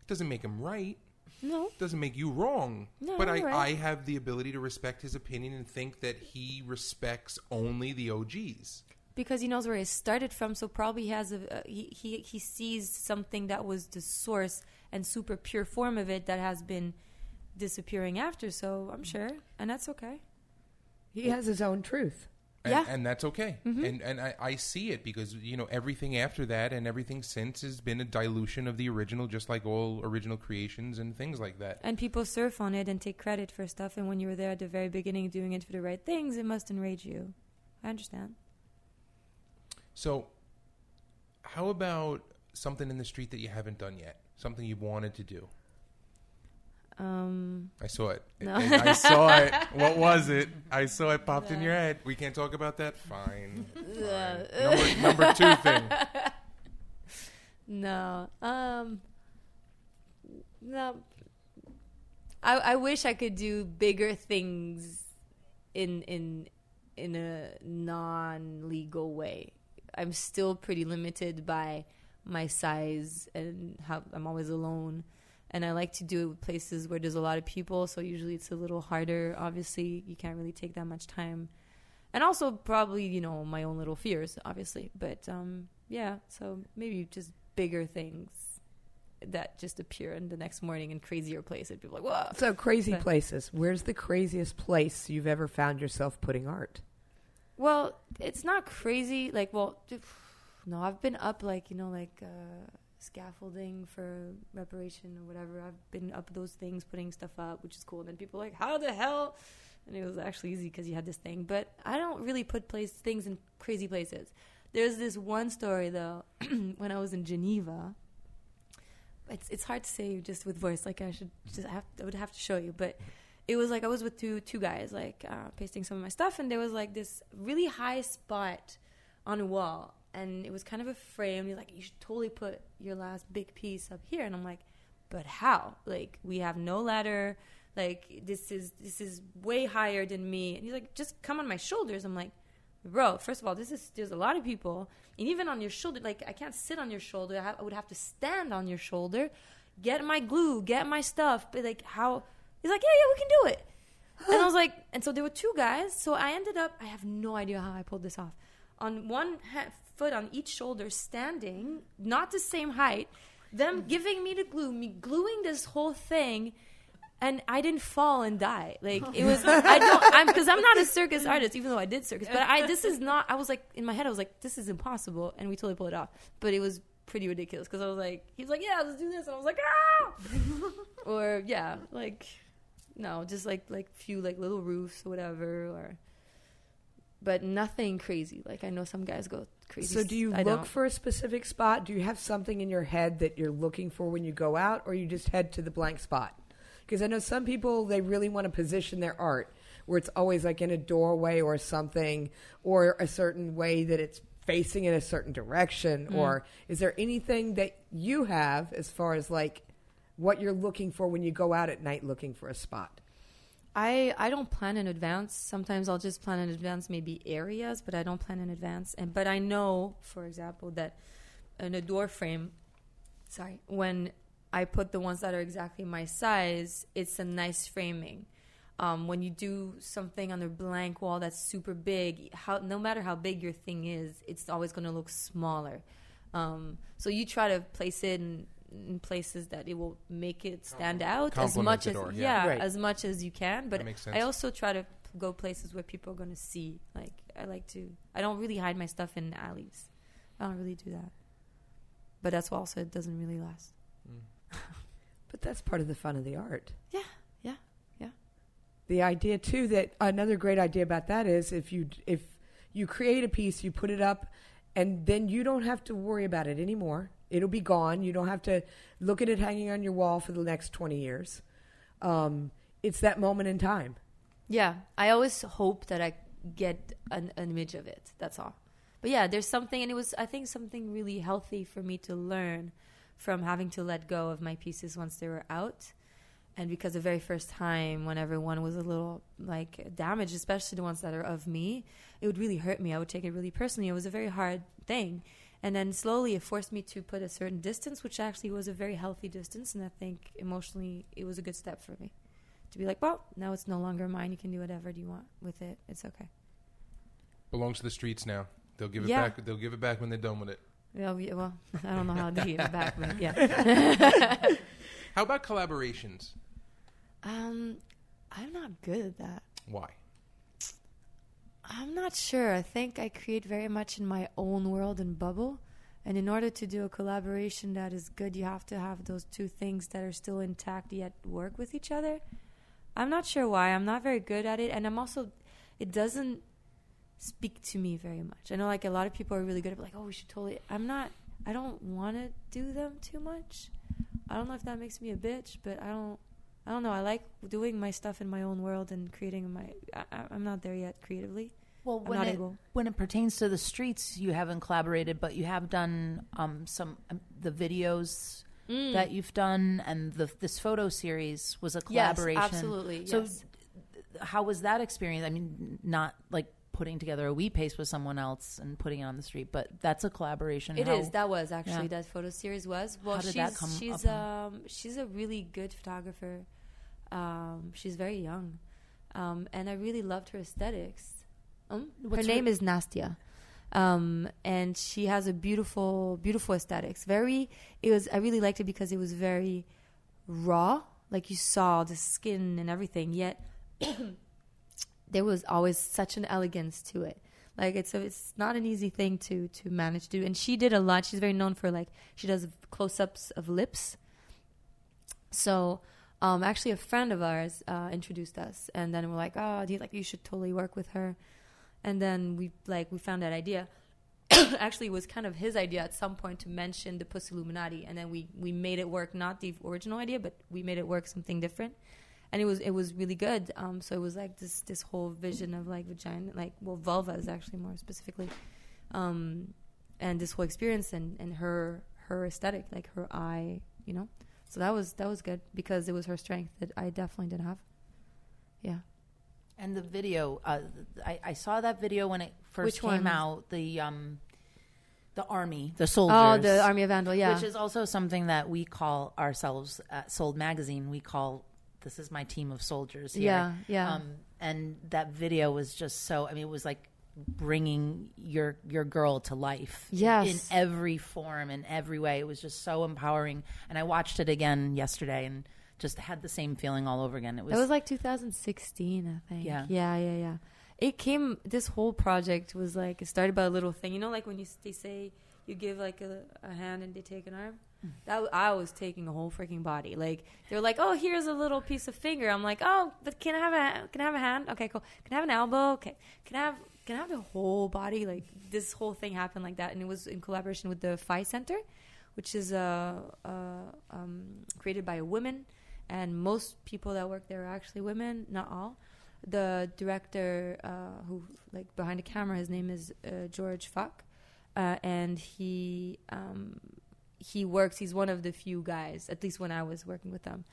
It doesn't make him right. No doesn't make you wrong. No, but I, you're right. I have the ability to respect his opinion and think that he respects only the OGs. because he knows where he started from so probably he has a uh, he, he he sees something that was the source and super pure form of it that has been disappearing after so i'm sure and that's okay He has his own truth. And, Yeah. Mm-hmm. and that's okay. And and I, I see it because you know everything after that and everything since has been a dilution of the original, just like all original creations and things like that. and people surf on it and take credit for stuff and when you were there at the very beginning doing it for the right things it must enrage you i understand So, how about something in the street that you haven't done yet? Something you've wanted to do? Um I saw it. No. I saw it. What was it? I saw it popped in your head. We can't talk about that. Fine. Fine. number, number two thing. no um no I, I wish I could do bigger things in in in a non legal way. I'm still pretty limited by my size and how I'm always alone. And I like to do it with places where there's a lot of people, so usually it's a little harder. Obviously, you can't really take that much time. And also probably, you know, my own little fears, obviously. But um yeah, so maybe just bigger things that just appear in the next morning in crazier places. People are like, whoa. So crazy But- places. Where's the craziest place you've ever found yourself putting art? Well, it's not crazy. Like, well, no, I've been up like you know, like uh, scaffolding for reparation or whatever. I've been up those things, putting stuff up, which is cool. And then people are like, how the hell? And it was actually easy because you had this thing. But I don't really put place things in crazy places. There's this one story though, when I was in Geneva. It's it's hard to say just with voice. Like I should just have I would have to show you, but it was like I was with two two guys like uh, pasting some of my stuff, and there was like this really high spot on a wall, and it was kind of a frame. He's like, you should totally put your last big piece up here, and I'm like, but how? Like we have no ladder. Like this is this is way higher than me, and he's like, just come on my shoulders. I'm like, bro. First of all, this is there's a lot of people, and even on your shoulder, like I can't sit on your shoulder. I, have, I would have to stand on your shoulder, get my glue, get my stuff. But like how? He's like, yeah, yeah, we can do it. and I was like, and so there were two guys. So I ended up, I have no idea how I pulled this off. On one ha- foot on each shoulder, standing, not the same height, them giving me the glue, me gluing this whole thing, and I didn't fall and die. Like it was, I don't, I'm because I'm not a circus artist, even though I did circus. But I, this is not. I was like in my head, I was like, this is impossible, and we totally pulled it off. But it was pretty ridiculous because I was like, he's like, yeah, let's do this, and I was like, ah, or yeah, like no, just like like few like little roofs or whatever, or but nothing crazy. Like I know some guys go crazy. So, do you I look don't. for a specific spot? Do you have something in your head that you're looking for when you go out, or you just head to the blank spot? Because I know some people they really want to position their art where it's always like in a doorway or something, or a certain way that it's facing in a certain direction. Mm. Or is there anything that you have as far as like what you're looking for when you go out at night looking for a spot? I I don't plan in advance. Sometimes I'll just plan in advance, maybe areas, but I don't plan in advance. And but I know, for example, that in a door frame, sorry, when I put the ones that are exactly my size, it's a nice framing. Um, when you do something on a blank wall that's super big, how no matter how big your thing is, it's always going to look smaller. Um, so you try to place it in, in places that it will make it stand out as much as door, yeah. yeah, Right. as much as you can. But That makes sense. I also try to go places where people are going to see. Like I like to. I don't really hide my stuff in alleys. I don't really do that. But that's why also it doesn't really last. Mm. But that's part of the fun of the art. Yeah, yeah, yeah. The idea too that another great idea about that is if you if you create a piece, you put it up, and then you don't have to worry about it anymore. It'll be gone. You don't have to look at it hanging on your wall for the next twenty years. Um, it's that moment in time. Yeah, I always hope that I get an, an image of it. That's all. But yeah, there's something, and it was I think something really healthy for me to learn from having to let go of my pieces once they were out. And because the very first time, when everyone was a little like damaged, especially the ones that are of me, it would really hurt me. I would take it really personally. It was a very hard thing. And then slowly it forced me to put a certain distance, which actually was a very healthy distance. And I think emotionally it was a good step for me to be like, well, now it's no longer mine. You can do whatever you want with it. It's okay. Belongs to the streets now. They'll give it Yeah. back. They'll give it back when they're done with it. Yeah, we- well, I don't know how to get it back, but yeah. How about collaborations? Um, I'm not good at that. Why? I'm not sure. I think I create very much in my own world and bubble. And in order to do a collaboration that is good, you have to have those two things that are still intact yet work with each other. I'm not sure why. I'm not very good at it. And I'm also, it doesn't speak to me very much. I know like a lot of people are really good at like, oh, we should totally. I'm not, I don't want to do them too much. I don't know if that makes me a bitch, but I don't. I don't know. I like doing my stuff in my own world and creating my. I, I'm not there yet creatively. Well, when not it, able. when it pertains to the streets, you haven't collaborated, but you have done um, some um, the videos that you've done, and the this photo series was a Mm. Yes, collaboration. absolutely, So, yes. how was that experience? I mean, not like putting together a we paste with someone else and putting it on the street, but that's a collaboration. It How- is. That was actually Yeah. that photo series was. Well, How did she's that come she's um she's a really good photographer. Um, she's very young, um, and I really loved her aesthetics. Um, her her- name is Nastia, um, and she has a beautiful, beautiful aesthetics. Very. It was. I really liked it because it was very raw. Like you saw the skin and everything. Yet there was always such an elegance to it. Like it's a, it's not an easy thing to to manage to do. And she did a lot. She's very known for like she does close ups of lips. So um, actually, a friend of ours uh, introduced us, and then we're like, "Oh, do you like you should totally work with her?" And then we like we found that idea. actually, it was kind of his idea at some point to mention the Pussy Illuminati, and then we we made it work. Not the original idea, but we made it work something different and it was it was really good. Um, so it was like this this whole vision of like vagina, like well, vulvas actually more specifically, um, and this whole experience and and her her aesthetic, like her eye, you know. So that was that was good because it was her strength that I definitely didn't have. Yeah. And the video, uh, I, I saw that video when it first Which came one? out. The um, the army, the soldiers. Oh, the Army of Vandal, yeah. which is also something that we call ourselves at Sold Magazine. We call this is my team of soldiers. Here. Yeah, yeah. Um, and that video was just so. I mean, it was like bringing your your girl to life. Yes. in every form, in every way. It was just so empowering. And I watched it again yesterday and just had the same feeling all over again. It was, That was like 2016, I think. Yeah. yeah, yeah, yeah. It came. This whole project was like it started by a little thing. You know, like when you they say you give like a, a hand and they take an arm. Mm. That I was taking a whole freaking body. Like they're like, oh, here's a little piece of finger. I'm like, oh, but can I have a can I have a hand? Okay, cool. Can I have an elbow? Okay. Can I have can I have the whole body? Like this whole thing happened like that, and it was in collaboration with the Phi Center, which is uh, uh, um, created by a woman, and most people that work there are actually women, not all. The director, uh, who like behind the camera, his name is uh, George Fuck, uh, and he um, he works. He's one of the few guys, at least when I was working with them.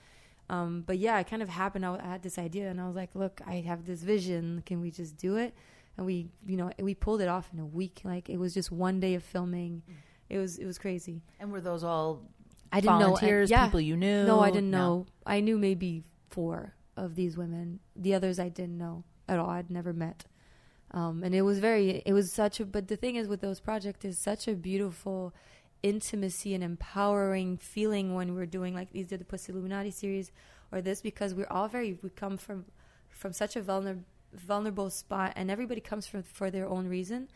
Um, but yeah, it kind of happened. I, I had this idea, and I was like, "Look, I have this vision. Can we just do it?" And we, you know, we pulled it off in a week. Like it was just one day of filming. It was it was crazy. and were those all I didn't know volunteers, yeah. people you knew? No, I didn't know. I knew maybe four of these women. The others I didn't know at all. I'd never met. Um, and it was very, it was such a, but the thing is with those projects is such a beautiful intimacy and empowering feeling when we're doing like either the Pussy Illuminati series or this because we're all very, we come from, from such a vulnerable, vulnerable spot and everybody comes for, for their own reason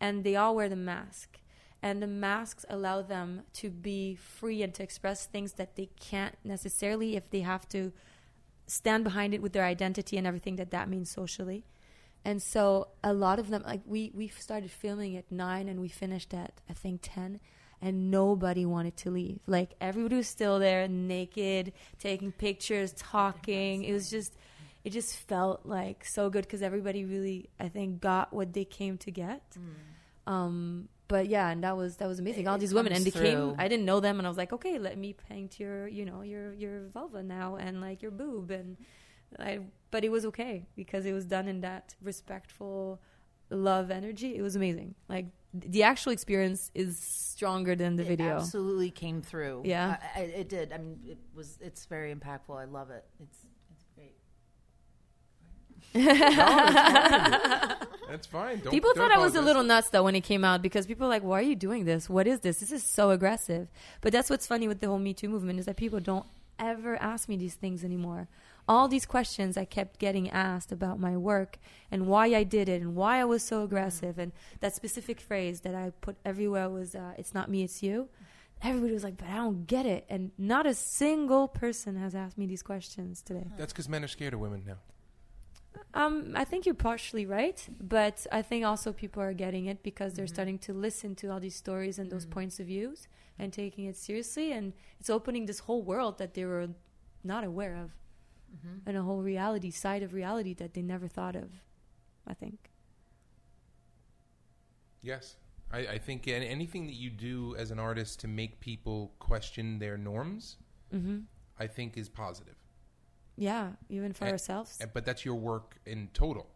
and they all wear the mask. And the masks allow them to be free and to express things that they can't necessarily if they have to stand behind it with their identity and everything that that means socially. And so a lot of them like we we started filming at 9 and we finished at i think 10 and nobody wanted to leave. Like everybody was still there naked taking pictures talking. It was just it just felt like so good because everybody really i think got what they came to get um but yeah and that was that was amazing all these women and they comes came through. i didn't know them and i was like okay let me paint your you know your your vulva now and like your boob and i but it was okay because it was done in that respectful love energy it was amazing like the actual experience is stronger than the It video absolutely came through. Yeah. I, I, it did. I mean, it was. It's very impactful. I love it. It's great. That's fine. Don't, people don't thought I was a little nuts though when it came out because people were like, "Why are you doing this? What is this? This is so aggressive." But that's what's funny with the whole Me Too movement is that people don't ever ask me these things anymore. All these questions I kept getting asked about my work and why I did it and why I was so aggressive and that specific phrase that I put everywhere was uh, "It's not me, it's you." Everybody was like, "But I don't get it," and not a single person has asked me these questions today. That's because men are scared of women now. Um, I think you're partially right, but I think also people are getting it because they're starting to listen to all these stories and those points of views and taking it seriously, and it's opening this whole world that they were not aware of, and a whole reality side of reality that they never thought of. I think. Yes. I, I think an- anything that you do as an artist to make people question their norms, hmm I think is positive. Yeah, even for Eh, ourselves. But that's your work in total.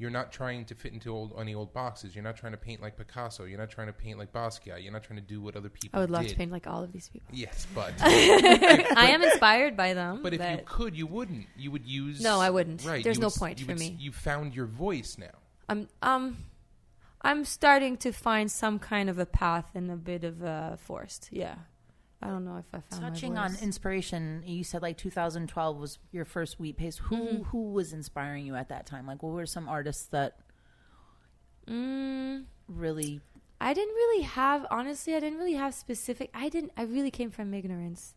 You're not trying to fit into old, any old boxes. You're not trying to paint like Picasso. You're not trying to paint like Basquiat. You're not trying to do what other people I would love did. to paint like all of these people. Yes, but I am inspired by them. but if you could, you wouldn't. You would use. No, I wouldn't. Right. There's no would point for would me. You found your voice now. I'm um I'm starting to find some kind of a path and a bit of a forest. Yeah. I don't know if I found my Touching on inspiration, you said like 2012 was your first wheat paste. Who Mhm. who was inspiring you at that time? Like, what were some artists that mm, really? I didn't really have honestly, I didn't really have specific I didn't I really came from ignorance.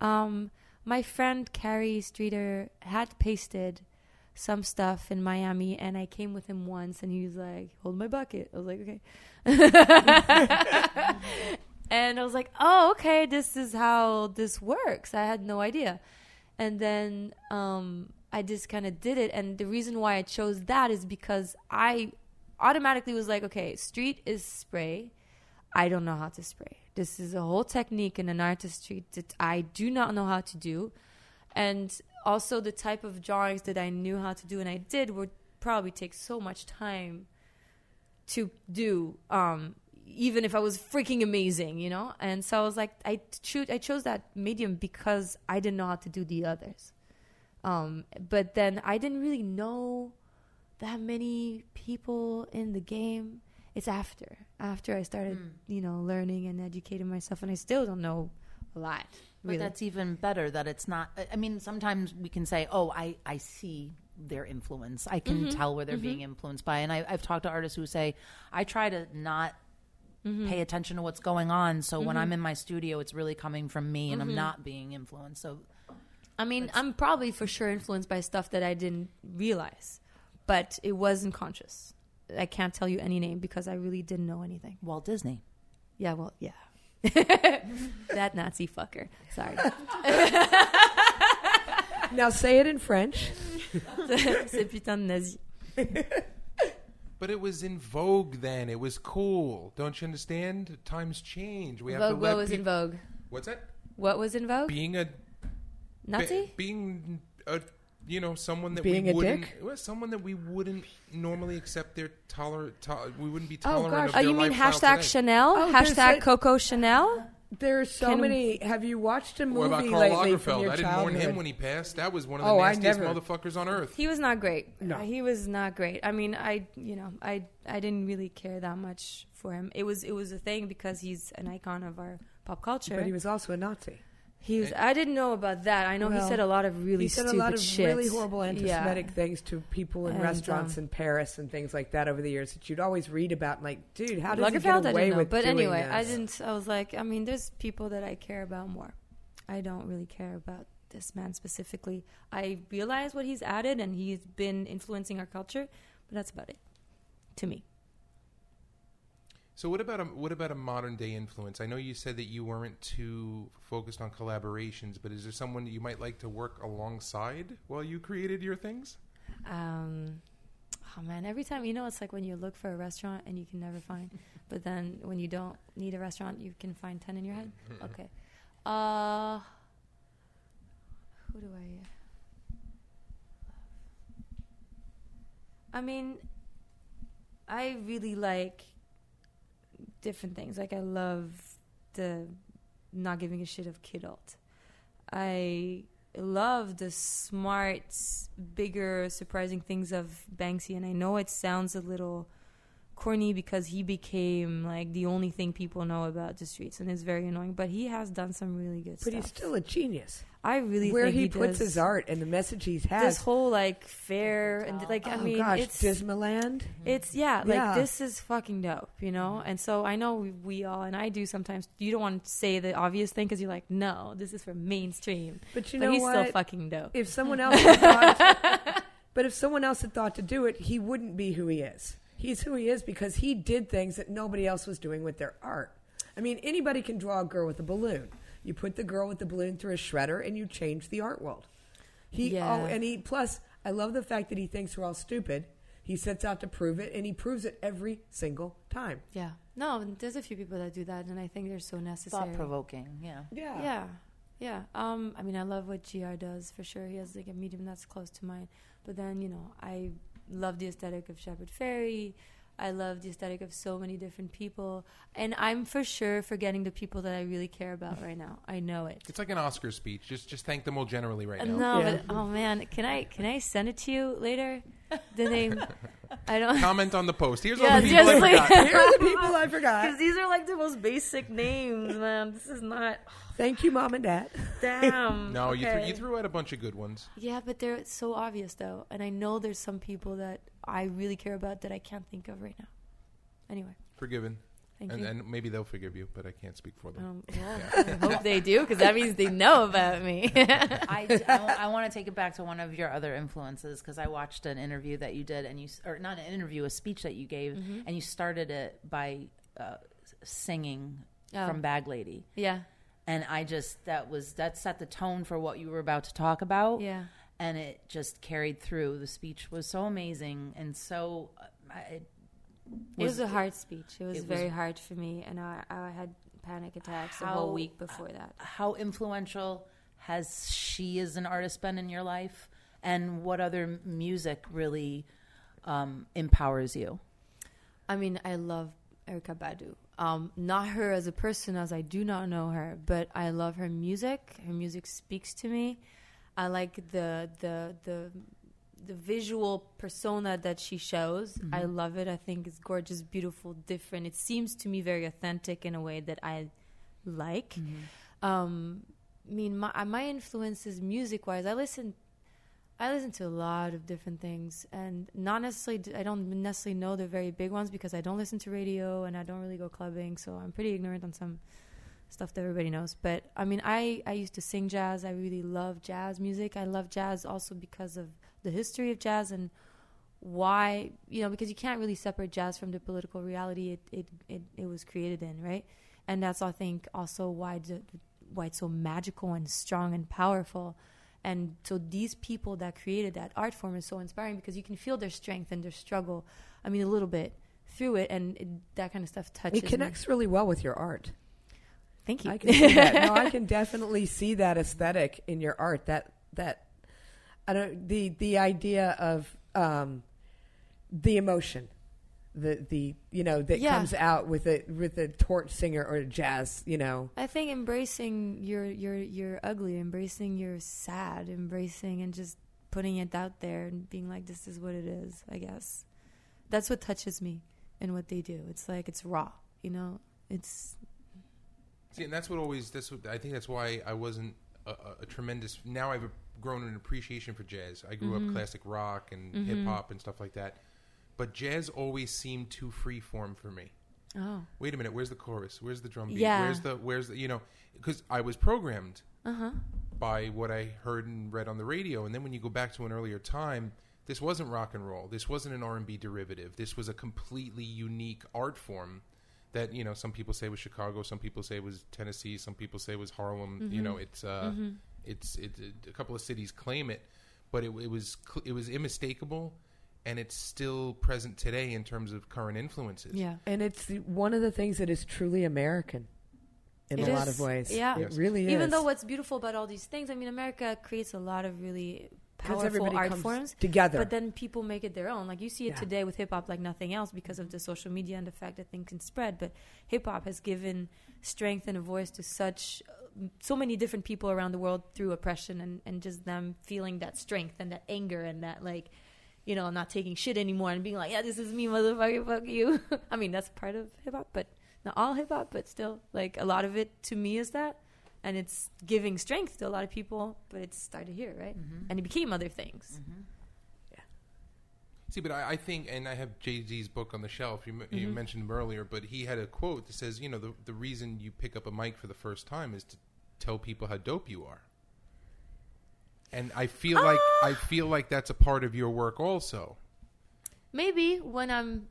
Um my friend Carrie Streeter had pasted some stuff in Miami and I came with him once and he was like, Hold my bucket. I was like, Okay. and I was like, Oh, okay, this is how this works. I had no idea. And then um I just kind of did it and the reason why I chose that is because I automatically was like, okay, street is spray. I don't know how to spray. This is a whole technique in an artistry that I do not know how to do. And also the type of drawings that I knew how to do and I did would probably take so much time to do um even if I was freaking amazing, you know? And so I was like I choose I chose that medium because I didn't know how to do the others. Um but then I didn't really know that many people in the game. It's after after I started, Mm. you know, learning and educating myself, and I still don't know a lot. But that's even better that it's not. I- mean, sometimes we can say, "Oh, I I see their influence. I can Mhm, tell where they're mhm. being influenced by." And I, I've talked to artists who say, "I try to not." Mhm. Pay attention to what's going on. So when Mhm. I'm in my studio, it's really coming from me, and Mhm. I'm not being influenced. So I mean, I'm probably for sure influenced by stuff that I didn't realize, but it wasn't conscious. I can't tell you any name because I really didn't know anything. Walt Disney. Yeah, well, yeah. that Nazi fucker. Sorry. Now say it in French. C'est putain de nazi. But it was in vogue then. It was cool. Don't you understand? Times change. We have Vogue, to what let was in vogue? What's that? What was in vogue? Being a Nazi? be- being a you know someone that Being we a wouldn't dick? well, someone that we wouldn't normally accept their tolerant. To- we wouldn't be Oh, tolerant gosh. of Oh, their you mean lifestyle hashtag today. Chanel? Oh, there's hashtag a- Coco Chanel? There's so Can- many. Have you watched a movie What about Karl lately from Lagerfeld? your I didn't mourn childhood? him when he passed. That was one of the Oh, I nastiest never- motherfuckers on earth. He was not great. No. He was not great. I mean, I you know, I I didn't really care that much for him. It was it was a thing because he's an icon of our pop culture. but he was also a Nazi. He was. I didn't know about that. I know Well, he said a lot of really he said a lot of shit. really horrible anti-Semitic Yeah. things to people in And, restaurants um, in Paris and things like that over the years that you'd always read about. Like, dude, how does he get away with But anyway, I didn't. I was like, I mean, there's people that I care about more. I don't really care about this man specifically. I realize what he's added, and he's been influencing our culture, but that's about it. To me, So what about a what about a modern day influence? I know you said that you weren't too focused on collaborations, but is there someone that you might like to work alongside while you created your things? um, oh man, every time you know, it's like when you look for a restaurant and you can never find, but then when you don't need a restaurant, you can find ten in your head. Okay. Uh, who do I? I mean, I really like different things. Like I love the not giving a shit of Kidult. I love the smart, bigger, surprising things of Banksy, and I know it sounds a little corny because he became like the only thing people know about the streets, and it's very annoying. But he has done some really good But stuff. But he's still a genius. I really Where think he, he, puts his art and the message he This whole like fair and like I oh mean gosh, it's Dismaland. Mm-hmm. it's yeah like Yeah. this is fucking dope you know mm-hmm. and so I know we, we all and I do sometimes you don't want to say the obvious thing because you're like no this is for mainstream But you but know he's what? still fucking dope if someone else had thought, but if someone else had thought to do it, he wouldn't be who he is. He's who he is because he did things that nobody else was doing with their art. I mean, anybody can draw a girl with a balloon. You put the girl with the balloon through a shredder, and you change the art world. He Yeah. oh, and he plus, I love the fact that he thinks we're all stupid. He sets out to prove it, and he proves it every single time. Yeah. No, there's a few people that do that, and I think they're so necessary. Thought provoking. Yeah. Yeah. Yeah, yeah. Um, I mean, I love what JR does for sure. He has like a medium that's close to mine. But then, you know, I love the aesthetic of Shepard Fairey. I love the aesthetic of so many different people, and I'm for sure forgetting the people that I really care about right now. I know it. It's like an Oscar speech. Just just thank them all generally right Uh, now. No, Yeah. but oh man, can I can I send it to you later? The name, I don't. Comment on the post. Here's Yeah, all the people I seriously. forgot. Here are the people I forgot. Because these are like the most basic names, man. This is not. Thank you, mom and dad. Damn. No, you, okay. threw, you threw out a bunch of good ones. Yeah, but they're so obvious though, and I know there's some people that I really care about that I can't think of right now. Anyway, Forgiven. Thank And, you. and maybe they'll forgive you, but I can't speak for them. um, well, I hope they do because that means they know about me. I, want to take it back to one of your other influences because I watched an interview that you did, and you s- or not an interview, a speech that you gave, Mm-hmm. and you started it by uh, singing Oh. from Bag Lady, yeah, and I just that was that set the tone for what you were about to talk about, yeah. and it just carried through. The speech was so amazing and so. Uh, I, It was a hard speech. It was it was- very hard for me, and I, I had panic attacks the How- whole week before that. how influential has she as an artist been in your life and what other music really um, empowers you I mean, I love Erykah Badu. Um, not her as a person, as I do not know her, but I love her music. Her music speaks to me. I like the the the the visual persona that she shows. I mm-hmm. love it. I think it's gorgeous, beautiful, different. It seems to me very authentic in a way that I like. Mm-hmm. Um, I mean, my uh, my influences music wise, I listen I listen to a lot of different things, and not necessarily. I don't necessarily know the very big ones because I don't listen to radio and I don't really go clubbing, so I'm pretty ignorant on some stuff that everybody knows. But I mean, I I used to sing jazz. I really love jazz music. I love jazz also because of the history of jazz and why you know because you can't really separate jazz from the political reality it it it, it was created in, right? And that's I think also why the, why it's so magical and strong and powerful. And so these people that created that art form is so inspiring because you can feel their strength and their struggle. I mean, a little bit through it, and it, that kind of stuff touches. It me. connects really well with your art. Thank you. I can see that. No, I can definitely see that aesthetic in your art. That that I don't the the idea of um, the emotion, the the you know that Yeah. comes out with a with a torch singer or a jazz. You know, I think embracing your your your ugly, embracing your sad, embracing and just putting it out there and being like, this is what it is. I guess that's what touches me in what they do. It's like it's raw, you know. It's See, and that's what always. That's what I think. That's why I wasn't a, a, a tremendous. Now I've grown an appreciation for jazz. I grew Mm-hmm. up classic rock and hip hop and stuff like that, but jazz always seemed too free form for me. oh Wait a minute, where's the chorus? Where's the drum beat? Yeah. Where's the where's the you know? Because I was programmed uh huh by what I heard and read on the radio, and then when you go back to an earlier time, this wasn't rock and roll. This wasn't an R and B derivative. This was a completely unique art form that you know some people say was Chicago, some people say was Tennessee, some people say was Harlem. You know, it's uh, it's it, a couple of cities claim it, but it, it was it was unmistakable, and it's still present today in terms of current influences. yeah. and it's one of the things that is truly American in It a lot of ways. Yeah. it Yes. really is. Even though what's beautiful about all these things, I mean, America creates a lot of really 'Cause powerful everybody art comes forms. together. But then people make it their own. Like you see it Yeah. today with hip hop like nothing else because of the social media and the fact that things can spread. But hip hop has given strength and a voice to such so many different people around the world through oppression and, and just them feeling that strength and that anger and that like you know, not taking shit anymore and being like, Yeah, this is me, motherfucker, fuck you. I mean, that's part of hip hop, but not all hip hop, but still like a lot of it to me is that. And it's giving strength to a lot of people, but it started here, right? And it became other things. Yeah. See, but I, I think, and I have Jay Z's book on the shelf. You, you Mm-hmm. mentioned him earlier, but he had a quote that says, "You know, the the reason you pick up a mic for the first time is to tell people how dope you are." And I feel like Ah! I feel like that's a part of your work also. Maybe when I'm,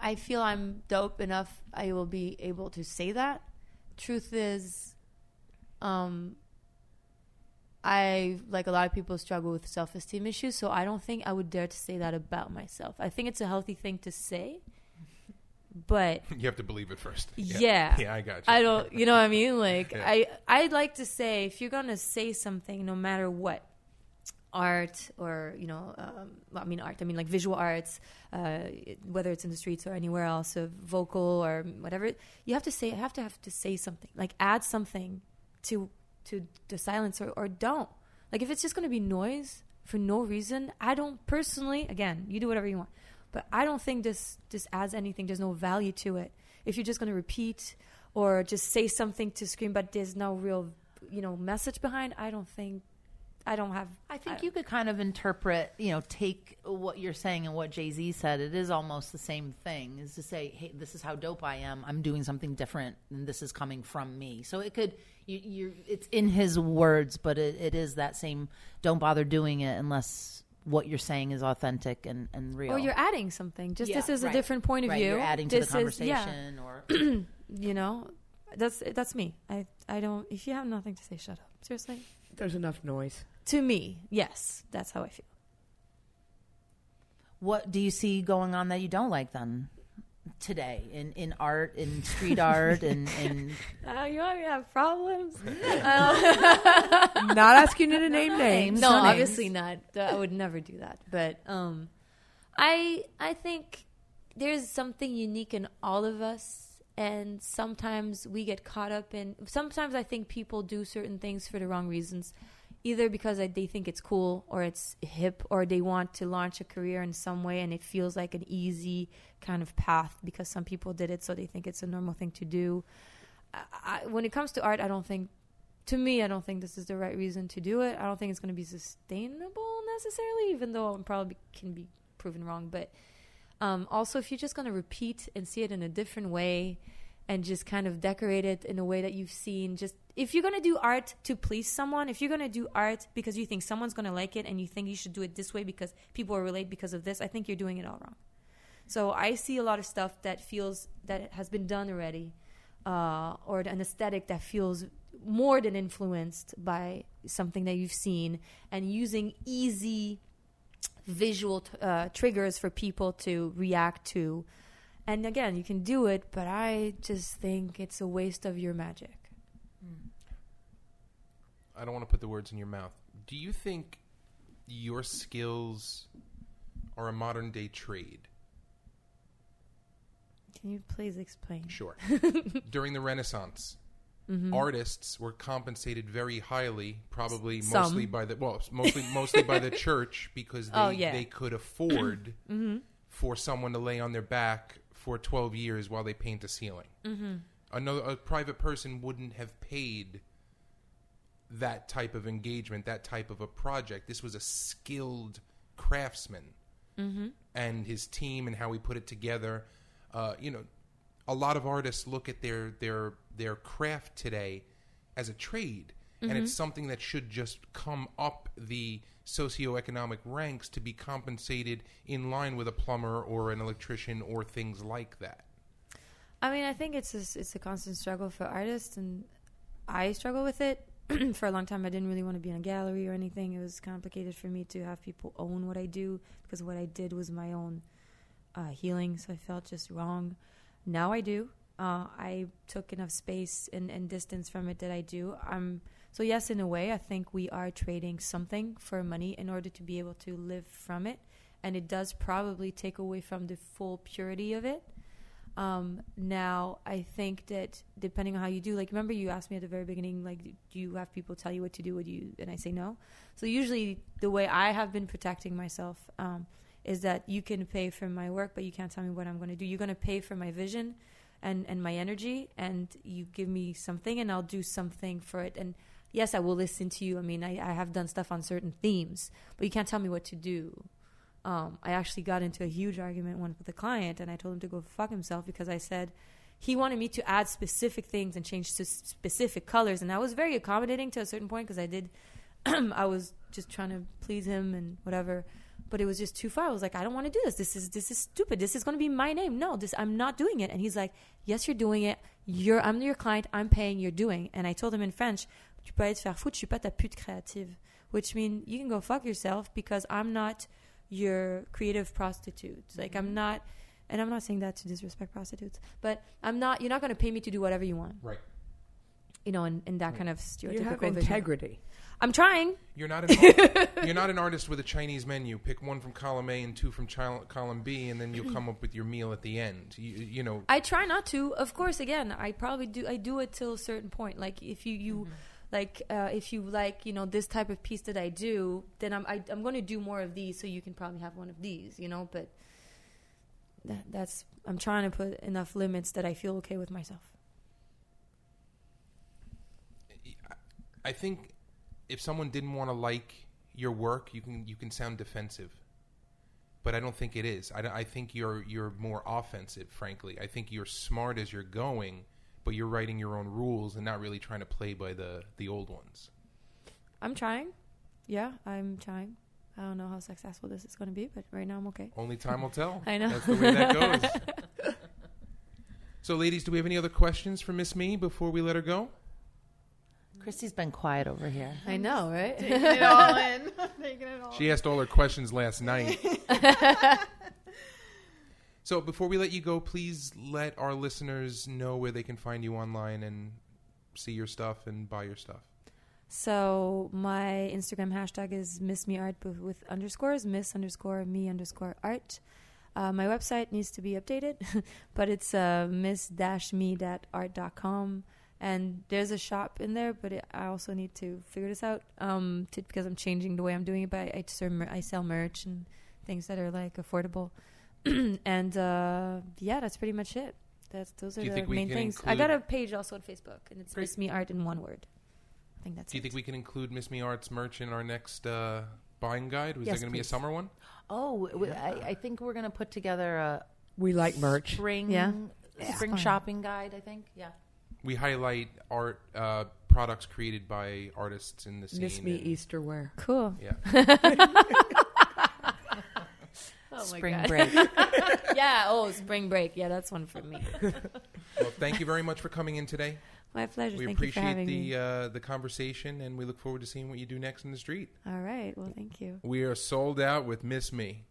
I feel I'm dope enough, I will be able to say that. Truth is, um, I like a lot of people struggle with self esteem issues, so I don't think I would dare to say that about myself. I think it's a healthy thing to say, but You have to believe it first. Yeah. Yeah, I got you. I don't, you know what I mean? Like, Yeah. I, I'd like to say if you're gonna say something, no matter what, art or you know, um, well, I mean art. I mean like visual arts, uh, whether it's in the streets or anywhere else, or vocal or whatever. You have to say, I have to have to say something, like add something to to the silence, or, or don't. Like if it's just gonna be noise for no reason, I don't personally. Again, you do whatever you want, but I don't think this this adds anything. There's no value to it if you're just going to repeat or just say something to scream but there's no real you know message behind i don't think i don't have I think you could kind of interpret, you know, take what you're saying and what Jay Z said. It is almost the same thing. Is to say, hey, this is how dope I am. I'm doing something different, and this is coming from me. So it could, you, you're, it's in his words, but it, it is that same. Don't bother doing it unless what you're saying is authentic and, and real. or you're adding something just Yeah, this is right. a different point of Right, view You're adding to this the is- yeah, conversation, or you know that's that's me i i don't if you have nothing to say shut up seriously There's enough noise. to me yes that's how i feel what do you see going on that you don't like then today in in art, in street art, and in uh, you want me to have problems Not asking you to name names. no, names. obviously not. I would never do that. But um, I I think there's something unique in all of us, and sometimes we get caught up in. Sometimes I think people do certain things for the wrong reasons, either because they think it's cool or it's hip, or they want to launch a career in some way, and it feels like an easy kind of path because some people did it, so they think it's a normal thing to do. I, I, when it comes to art, I don't think to me, I don't think this is the right reason to do it. I don't think it's going to be sustainable necessarily, even though it probably can be proven wrong. But um, also, if you're just going to repeat and see it in a different way and just kind of decorate it in a way that you've seen, just if you're to do art to please someone, if you're to do art because you think someone's to like it and you think you should do it this way because people relate because of this, I think you're doing it all wrong. So I see a lot of stuff that feels that has been done already, uh, or an aesthetic that feels more than influenced by something that you've seen, and using easy visual t- uh, triggers for people to react to. And again, you can do it, but I just think it's a waste of your magic. I don't want to put the words in your mouth. Do you think your skills are a modern day trade? Can you please explain? Sure. During the Renaissance, Mm-hmm. artists were compensated very highly, probably Some. mostly by the well, mostly mostly by the church because they Oh, yeah. they could afford Mm-hmm. for someone to lay on their back for 12 years while they paint a ceiling. Mm-hmm. Another a private person wouldn't have paid that type of engagement, that type of a project. This was a skilled craftsman Mm-hmm. and his team and how he put it together. Uh, you know, a lot of artists look at their their their craft today as a trade, and Mm-hmm. it's something that should just come up the socioeconomic ranks to be compensated in line with a plumber or an electrician or things like that. I mean, I think it's a, it's a constant struggle for artists, and I struggle with it. for a long time, I didn't really want to be in a gallery or anything. It was complicated for me to have people own what I do because what I did was my own uh, healing, so I felt just wrong. Now I do. Uh, I took enough space and, and distance from it that I do. Um, so yes, in a way, I think we are trading something for money in order to be able to live from it, and it does probably take away from the full purity of it. Um, now, I think that depending on how you do, like, remember you asked me at the very beginning, like, do you have people tell you what to do? Would you? And I say no. So usually, the way I have been protecting myself um, is that you can pay for my work, but you can't tell me what I'm going to do. You're going to pay for my vision and and my energy, and you give me something, and I'll do something for it. And yes, I will listen to you. I mean, I, I have done stuff on certain themes, but you can't tell me what to do um, I actually got into a huge argument one with a client, and I told him to go fuck himself because I said he wanted me to add specific things and change to specific colors, and I was very accommodating to a certain point because I did. I was just trying to please him and whatever, but it was just too far. I was like, I don't want to do this. This is this is stupid. This is going to be my name. No, this I'm not doing it. And he's like, Yes, you're doing it. You're I'm your client. I'm paying. You're doing. And I told him in French, tu peux aller te faire foutre, je suis pas ta pute créative. Which means you can go fuck yourself because I'm not your creative prostitute. Like I'm mm-hmm. not, and I'm not saying that to disrespect prostitutes, but I'm not. You're not going to pay me to do whatever you want. Right. You know, in, in that Right. kind of You stereotypical have vision. integrity. I'm trying. You're not an art- you're not an artist with a Chinese menu. Pick one from column A and two from chil- column B, and then you'll come up with your meal at the end. You, you know, I try not to. Of course, again, I probably do. I do it till a certain point. Like if you you mm-hmm. Like uh, if you like you know this type of piece that I do, then I'm I, I'm going to do more of these, so you can probably have one of these. You know, but that, that's I'm trying to put enough limits that I feel okay with myself. I think if someone didn't want to like your work, you can you can sound defensive. But I don't think it is. I, I think you're you're more offensive. Frankly, I think you're smart as you're going, but you're writing your own rules and not really trying to play by the the old ones. I'm trying. Yeah, I'm trying. I don't know how successful this is going to be, but right now I'm okay. Only time will tell. I know. That's the way that goes. so, ladies, do we have any other questions for Miss Me before we let her go? Christy's been quiet over here. I know, right? Taking it all in. Taking it all She asked all her questions last night. So before we let you go, please let our listeners know where they can find you online and see your stuff and buy your stuff. So my Instagram hashtag is Miss Me Art with underscores, Miss underscore Me underscore Art. Uh, my website needs to be updated, but it's uh, miss-me.art.com. And there's a shop in there, but it, I also need to figure this out um, to, because I'm changing the way I'm doing it. But I, I, I sell merch and things that are like affordable. and uh, yeah, that's pretty much it. That's those are the main things. I got a page also on Facebook, and it's Great. Miss Me Art in one word. I think that's it. Do you it. think we can include Miss Me Arts merch in our next uh, buying guide? Was Yes, there going to be a summer one? Oh, w- I, I think we're gonna put together a We like merch. spring Yeah. spring Fun. shopping guide. I think. Yeah. We highlight art uh, products created by artists in the scene. Miss me and- Easter wear. Cool. Yeah. Oh spring break. yeah. Oh, spring break. Yeah, that's one for me. Well, thank you very much for coming in today. My pleasure. We thank you for appreciate having me. the uh, the conversation, and we look forward to seeing what you do next in the street. All right. Well, thank you. We are sold out with Miss Me.